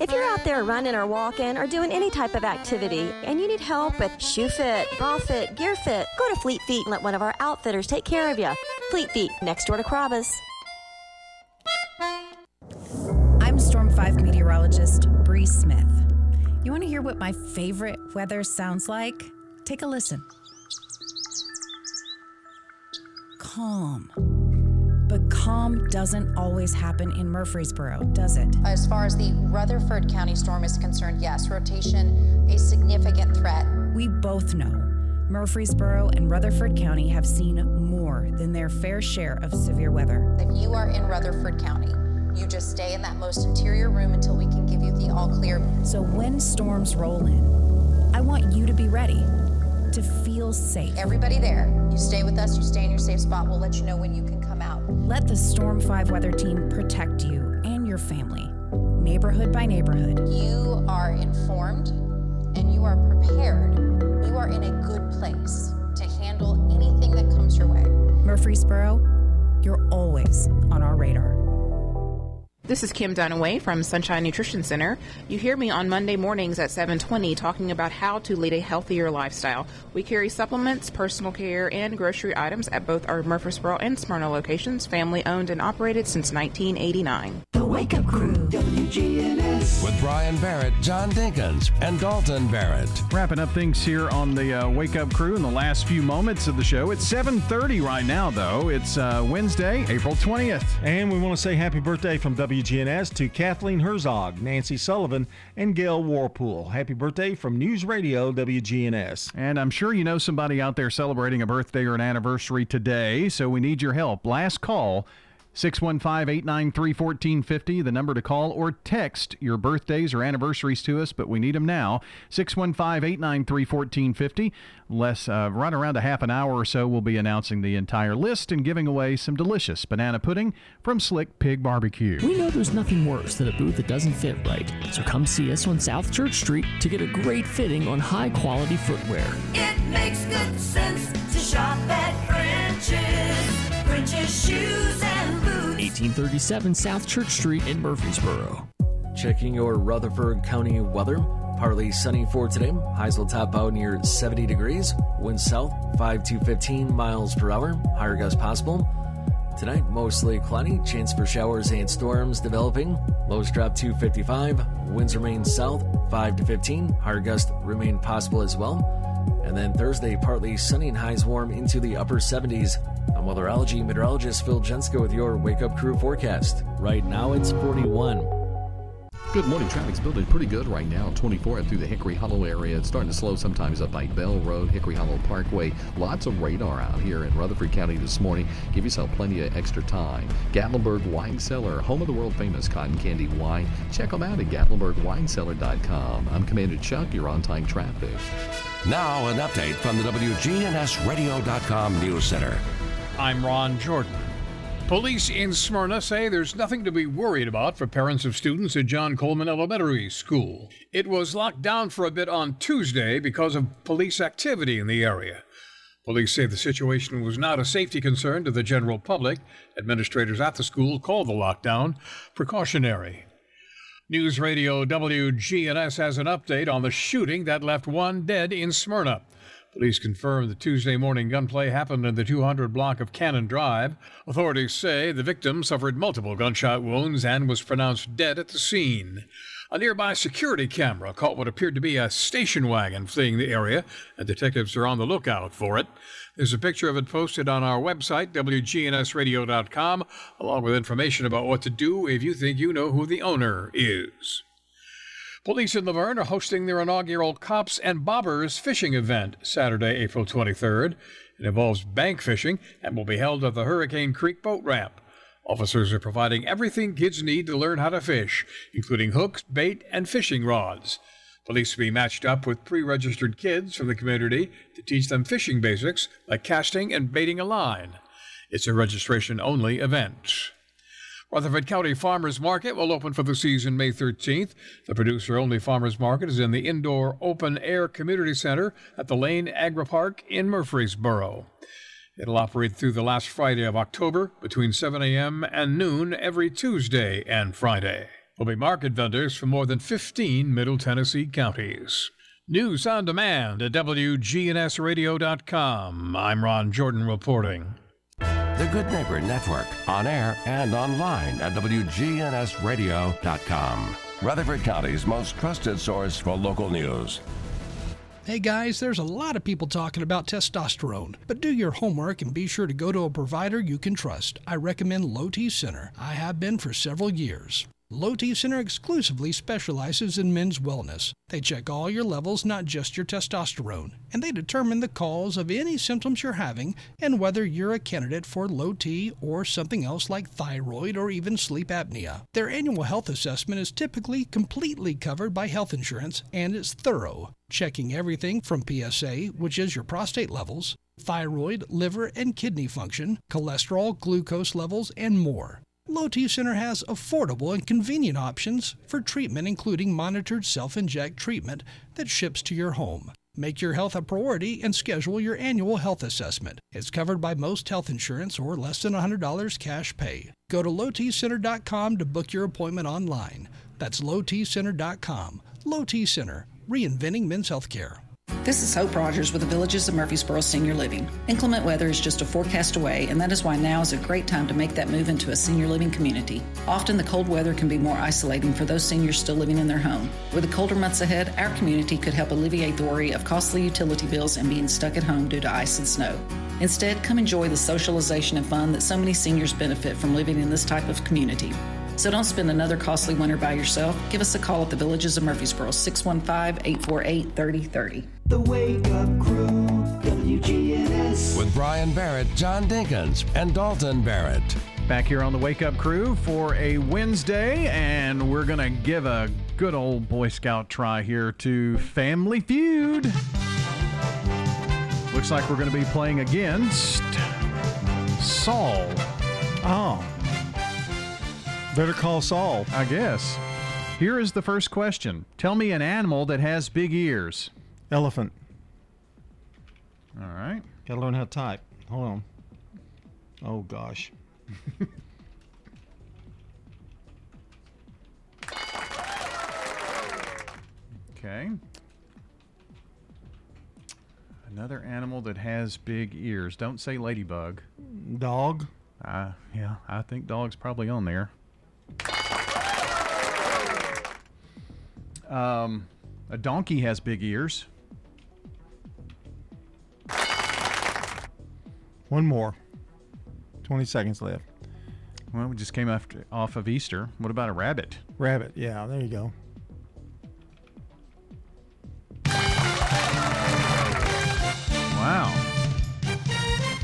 If you're out there running or walking or doing any type of activity and you need help with shoe fit, bra fit, gear fit, go to Fleet Feet and let one of our outfitters take care of you. Fleet Feet, next door to Carrabba's. I'm Storm 5 meteorologist Bree Smith. You want to hear what my favorite weather sounds like? Take a listen. Calm. But calm doesn't always happen in Murfreesboro, does it? As far as the Rutherford County storm is concerned, yes, rotation a significant threat. We both know Murfreesboro and Rutherford County have seen more than their fair share of severe weather. If you are in Rutherford County, you just stay in that most interior room until we can give you the all clear. So when storms roll in, I want you to be ready to feel safe. Everybody there, you stay with us, you stay in your safe spot. We'll let you know when you can come out. Let the Storm 5 weather team protect you and your family, neighborhood by neighborhood. You are informed and you are prepared. You are in a good place to handle anything that comes your way. Murfreesboro, you're always on our radar. This is Kim Dunaway from Sunshine Nutrition Center. You hear me on Monday mornings at 7:20 talking about how to lead a healthier lifestyle. We carry supplements, personal care, and grocery items at both our Murfreesboro and Smyrna locations, family owned and operated since 1989. The Wake Up Crew, WGNS. With Brian Barrett, John Dinkins, and Dalton Barrett. Wrapping up things here on the uh, Wake Up Crew in the last few moments of the show. It's 7:30 right now, though. It's uh, Wednesday, April 20th. And we want to say happy birthday from WGNS to Kathleen Herzog, Nancy Sullivan, and Gail Warpool. Happy birthday from News Radio WGNS. And I'm sure you know somebody out there celebrating a birthday or an anniversary today, so we need your help. Last call 615 893 1450, the number to call, or text your birthdays or anniversaries to us, but we need them now. 615 893 1450. Less, uh, right around a half an hour or so, we'll be announcing the entire list and giving away some delicious banana pudding from Slick Pig Barbecue. We know there's nothing worse than a booth that doesn't fit right, so come see us on South Church Street to get a great fitting on high quality footwear. It makes good sense to shop at French's. French's shoes and boots. 1837 South Church Street in Murfreesboro. Checking your Rutherford County weather. Partly sunny for today. Highs will top out near 70 degrees. Wind south 5 to 15 miles per hour. Higher gusts possible. Tonight, mostly cloudy. Chance for showers and storms developing. Lows drop to 55. Winds remain south 5 to 15. Higher gusts remain possible as well. And then Thursday, partly sunny and highs warm into the upper 70s. I'm weatherology meteorologist Phil Jensko with your Wake Up Crew forecast. Right now, it's 41. Good morning. Traffic's building pretty good right now. 24 through the Hickory Hollow area. It's starting to slow sometimes up by Bell Road, Hickory Hollow Parkway. Lots of radar out here in Rutherford County this morning. Give yourself plenty of extra time. Gatlinburg Wine Cellar, home of the world famous cotton candy wine. Check them out at gatlinburgwinecellar.com. I'm Commander Chuck. You're on time traffic. Now, an update from the WGNSradio.com News Center. I'm Ron Jordan. Police in Smyrna say there's nothing to be worried about for parents of students at John Coleman Elementary School. It was locked down for a bit on Tuesday because of police activity in the area. Police say the situation was not a safety concern to the general public. Administrators at the school called the lockdown precautionary. News Radio WGNS has an update on the shooting that left one dead in Smyrna. Police confirm the Tuesday morning gunplay happened in the 200 block of Cannon Drive. Authorities say the victim suffered multiple gunshot wounds and was pronounced dead at the scene. A nearby security camera caught what appeared to be a station wagon fleeing the area, and detectives are on the lookout for it. There's a picture of it posted on our website, WGNSradio.com, along with information about what to do if you think you know who the owner is. Police in La Vergne are hosting their inaugural Cops and Bobbers fishing event Saturday, April 23rd. It involves bank fishing and will be held at the Hurricane Creek boat ramp. Officers are providing everything kids need to learn how to fish, including hooks, bait, and fishing rods. Police will be matched up with pre registered kids from the community to teach them fishing basics like casting and baiting a line. It's a registration only event. Rutherford County Farmers Market will open for the season May 13th. The producer only farmers market is in the indoor open air community center at the Lane Agri Park in Murfreesboro. It'll operate through the last Friday of October between 7 a.m. and noon every Tuesday and Friday. There'll be market vendors from more than 15 Middle Tennessee counties. News on demand at WGNSradio.com. I'm Ron Jordan reporting. The Good Neighbor Network, on air and online at WGNSradio.com. Rutherford County's most trusted source for local news. Hey guys, there's a lot of people talking about testosterone, but do your homework and be sure to go to a provider you can trust. I recommend Low T Center. I have been for several years. Low T Center exclusively specializes in men's wellness. They check all your levels, not just your testosterone, and they determine the cause of any symptoms you're having and whether you're a candidate for low T or something else like thyroid or even sleep apnea. Their annual health assessment is typically completely covered by health insurance and is thorough, checking everything from PSA, which is your prostate levels, thyroid, liver, and kidney function, cholesterol, glucose levels, and more. Low T Center has affordable and convenient options for treatment, including monitored self inject treatment that ships to your home. Make your health a priority and schedule your annual health assessment. It's covered by most health insurance or less than $100 cash pay. Go to lowtcenter.com to book your appointment online. That's lowtcenter.com. Low T Center, reinventing men's healthcare. This is Hope Rogers with the Villages of Murfreesboro Senior Living. Inclement weather is just a forecast away, and that is why now is a great time to make that move into a senior living community. Often the cold weather can be more isolating for those seniors still living in their home. With the colder months ahead, our community could help alleviate the worry of costly utility bills and being stuck at home due to ice and snow. Instead, come enjoy the socialization and fun that so many seniors benefit from living in this type of community. So don't spend another costly winter by yourself. Give us a call at the Villages of Murfreesboro, 615 848 3030. The Wake Up Crew, WGNS. With Brian Barrett, John Dinkins, and Dalton Barrett. Back here on the Wake Up Crew for a Wednesday, and we're going to give a good old Boy Scout try here to Family Feud. Looks like we're going to be playing against Saul. Oh. Better call Saul. I guess. Here is the first question Tell me an animal that has big ears. Elephant. All right. Gotta learn how to type. Hold on. Oh gosh. Okay. Another animal that has big ears. Don't say ladybug. Dog. Uh, yeah, I think dog's probably on there. Um, a donkey has big ears. One more. 20 seconds left. Well, we just came after, off of Easter. What about a rabbit? Rabbit. Yeah, there you go. Wow.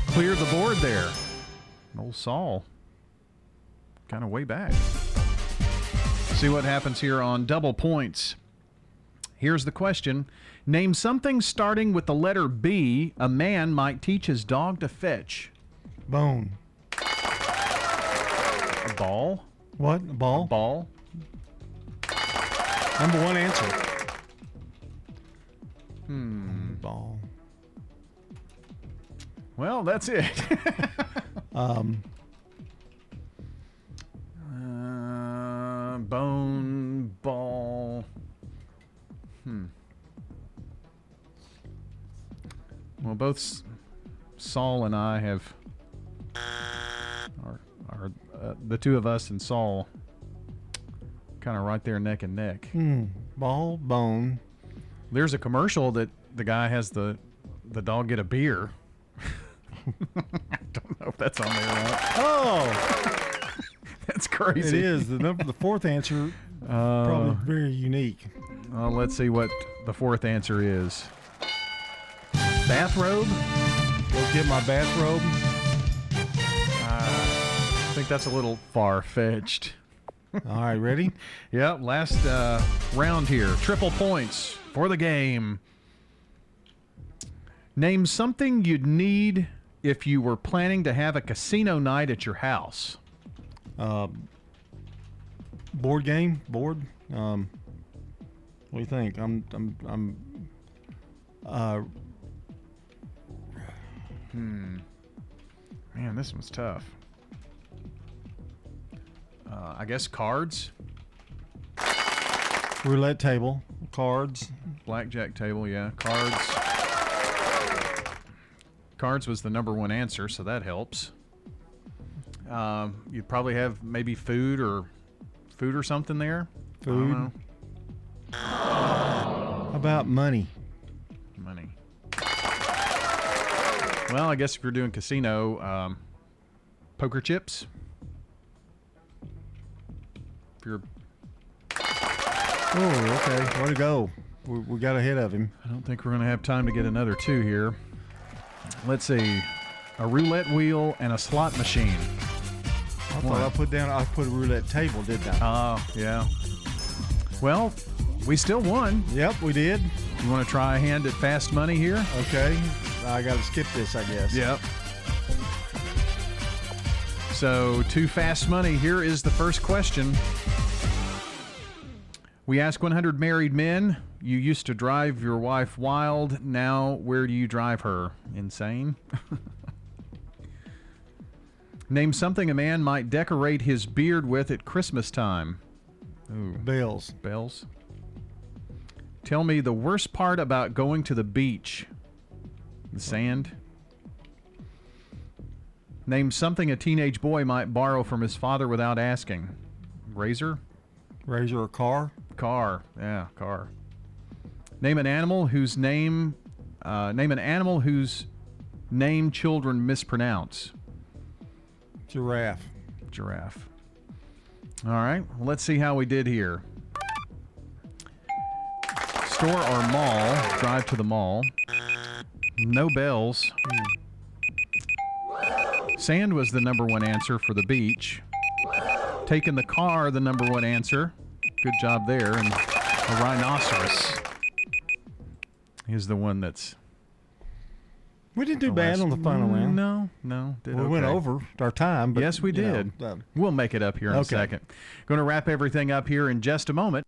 Clear the board there. Old Saul. Kind of way back. See what happens here on double points. Here's the question Name something starting with the letter B a man might teach his dog to fetch. Bone. A ball? What? A ball? A ball? Number one answer. Hmm. Ball. Well, that's it. Um, uh, bone, ball. Hmm. Well, both Saul and I have, are, are uh, the two of us and Saul, kind of right there neck and neck. hmm. Ball, bone. There's a commercial that the guy has the the dog get a beer. I don't know if that's on there or not. Oh, That's crazy. it is. The number, the fourth answer, Uh, probably very unique. Well, let's see what the fourth answer is. Bathrobe? Get my bathrobe. I think that's a little far fetched. All right, ready? Yep, last uh, round here. Triple points for the game. Name something you'd need if you were planning to have a casino night at your house. Uh, board game, board. Um, what do you think? I'm, I'm, I'm. Uh, Hmm. Man, this one's tough. Uh, I guess cards, roulette table, cards. blackjack table, yeah, cards. Cards was the number one answer, so that helps. Um, you'd probably have maybe food or food or something there. I don't Food. About money? Money. Well, I guess if you're doing casino, um, poker chips. If you're, Oh, okay. Way to go. We, we got ahead of him. I don't think we're going to have time to get another two here. Let's see, a roulette wheel and a slot machine. I thought I put down. I put a roulette table, didn't I? Oh, yeah. Well, we still won. Yep, we did. You want to try a hand at fast money here? Okay. I got to skip this, I guess. Yep. So, to fast money, here is the first question. We ask 100 married men, you used to drive your wife wild. Now, where do you drive her? Insane? Name something a man might decorate his beard with at Christmas time. Ooh. Bells. Bells. Tell me the worst part about going to the beach. The sand. Name something a teenage boy might borrow from his father without asking. Razor? Razor or car? Car. Yeah, car. Name an animal whose name uh, name an animal whose name children mispronounce. Giraffe. Giraffe. All right. Well, let's see how we did here. Store or mall. Drive to the mall. No bells. Sand was the number one answer for the beach. Taking the car, the number one answer. Good job there. And a rhinoceros is the one that's. We didn't do bad last- on the final round. No, no. Did we went over our time. But, yes, we you know, did. uh, we'll make it up here in a Okay. second. Going to wrap everything up here in just a moment.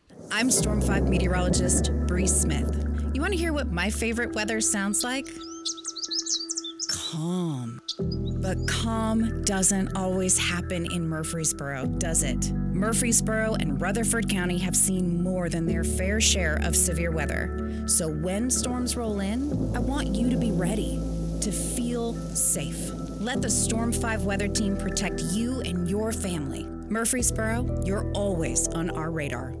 I'm Storm 5 meteorologist Bree Smith. You want to hear what my favorite weather sounds like? Calm. But calm doesn't always happen in Murfreesboro, does it? Murfreesboro and Rutherford County have seen more than their fair share of severe weather. So when storms roll in, I want you to be ready, to feel safe. Let the Storm 5 weather team protect you and your family. Murfreesboro, you're always on our radar.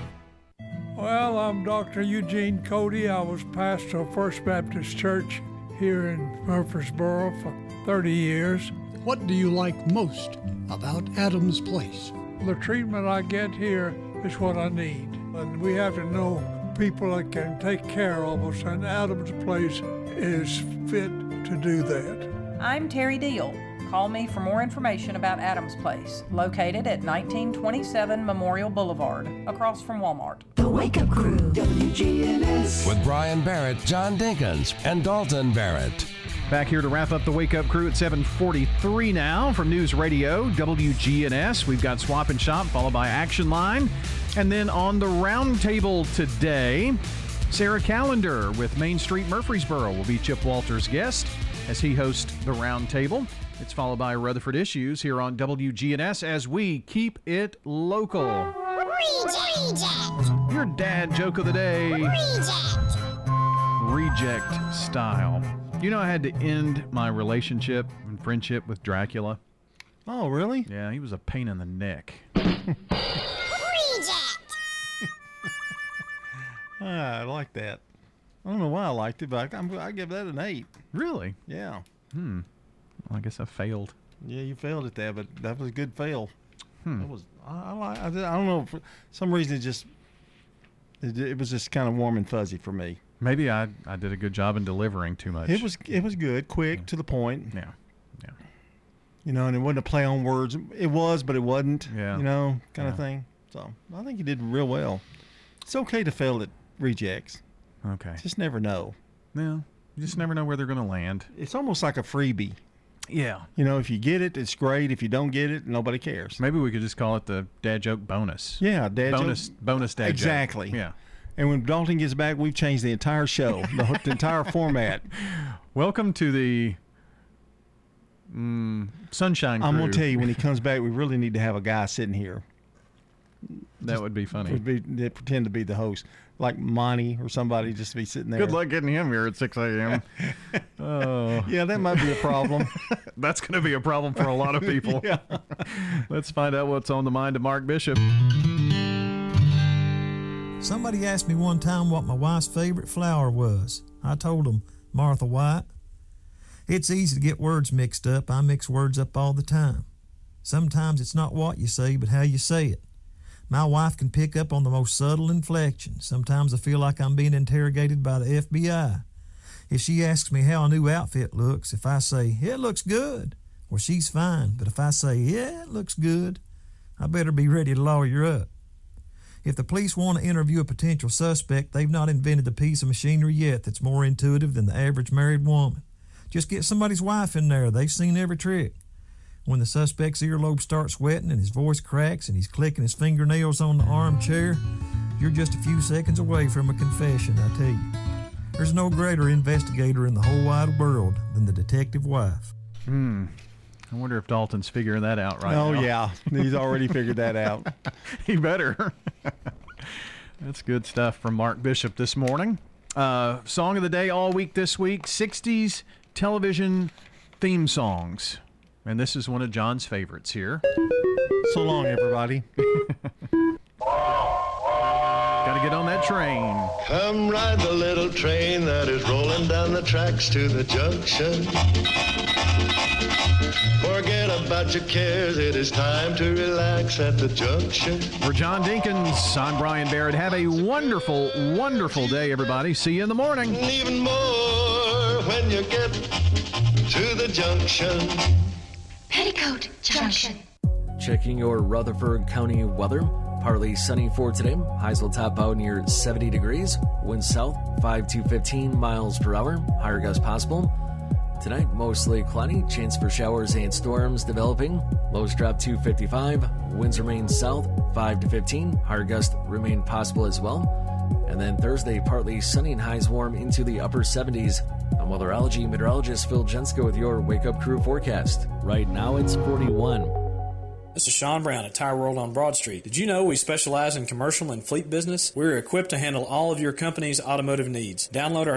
Well, I'm Dr. Eugene Cody. I was pastor of First Baptist Church here in Murfreesboro for 30 years. What do you like most about Adams Place? The treatment I get here is what I need. And we have to know people that can take care of us, and Adams Place is fit to do that. I'm Terry Deal. Call me for more information about Adams Place, located at 1927 Memorial Boulevard, across from Walmart. The Wake Up Crew, WGNS. With Brian Barrett, John Dinkins, and Dalton Barrett. Back here to wrap up the Wake Up Crew at 7:43 now from News Radio WGNS. We've got Swap and Shop followed by Action Line, and then on the roundtable today, Sarah Calendar with Main Street Murfreesboro will be Chip Walter's guest as he hosts the roundtable. It's followed by Rutherford Issues here on WGNS as we keep it local. Reject. Your dad joke of the day. Reject Reject style. You know, I had to end my relationship and friendship with Dracula. Oh, really? Yeah, he was a pain in the neck. Ah, I like that. I don't know why I liked it, but I, I give that an eight. Really? Yeah. Hmm. I guess I failed. Yeah, you failed at that, but that was a good fail. Hmm. That was I, I, I, don't know for some reason it just it, it was just kind of warm and fuzzy for me. Maybe I, I did a good job in delivering too much. It was it was good, quick, to the point. Yeah. Yeah. You know, and it wasn't a play on words. It was, but it wasn't. Yeah. You know, kind Yeah. of thing. So I think you did real well. It's okay to fail at rejects. Okay. Just never know. Yeah. You just never know where they're going to land. It's almost like a freebie. Yeah. You know, if you get it, it's great. If you don't get it, nobody cares. Maybe we could just call it the dad joke bonus. Yeah, dad joke- bonus bonus dad joke. exactly. Yeah. And when Dalton gets back, we've changed the entire show, the, the entire format. Welcome to the mm, Sunshine Crew. I'm gonna tell you when he comes back, we really need to have a guy sitting here. That would be funny. Would be that pretend to be the host, like Monty or somebody, just to be sitting there. Good luck getting him here at 6 a.m. oh. Yeah, that might be a problem. That's going to be a problem for a lot of people. Yeah. Let's find out what's on the mind of Mark Bishop. Somebody asked me one time what my wife's favorite flower was. I told them Martha White. It's easy to get words mixed up. I mix words up all the time. Sometimes it's not what you say, but how you say it. My wife can pick up on the most subtle inflections. Sometimes I feel like I'm being interrogated by the FBI. If she asks me how a new outfit looks, if I say, it looks good, well, she's fine. But if I say, yeah, it looks good, I better be ready to lawyer up. If the police want to interview a potential suspect, they've not invented a piece of machinery yet that's more intuitive than the average married woman. Just get somebody's wife in there. They've seen every trick. When the suspect's earlobe starts sweating and his voice cracks and he's clicking his fingernails on the armchair, you're just a few seconds away from a confession, I tell you. There's no greater investigator in the whole wide world than the detective wife. Hmm. I wonder if Dalton's figuring that out right oh now. Oh, yeah, he's already figured that out. he better. That's good stuff from Mark Bishop this morning. Uh, song of the day all week this week 60s television theme songs. And this is one of John's favorites here. So long, everybody. Got to get on that train. Come ride the little train that is rolling down the tracks to the junction. Forget about your cares, it is time to relax at the junction. For John Dinkins, I'm Brian Barrett. Have a wonderful, wonderful day, everybody. See you in the morning. And even more when you get to the junction. Petticoat Junction. Checking your Rutherford County weather. Partly sunny for today. Highs will top out near 70 degrees. Winds south 5 to 15 miles per hour. Higher gusts possible. Tonight, mostly cloudy. Chance for showers and storms developing. Lows drop to 55. Winds remain south 5 to 15. Higher gusts remain possible as well. And then Thursday, partly sunny and highs warm into the upper 70s. I'm weatherology meteorologist Phil Jenska with your Wake Up Crew forecast. Right now, it's 41. This is Sean Brown at Tire World on Broad Street. Did you know we specialize in commercial and fleet business? We're equipped to handle all of your company's automotive needs. Download our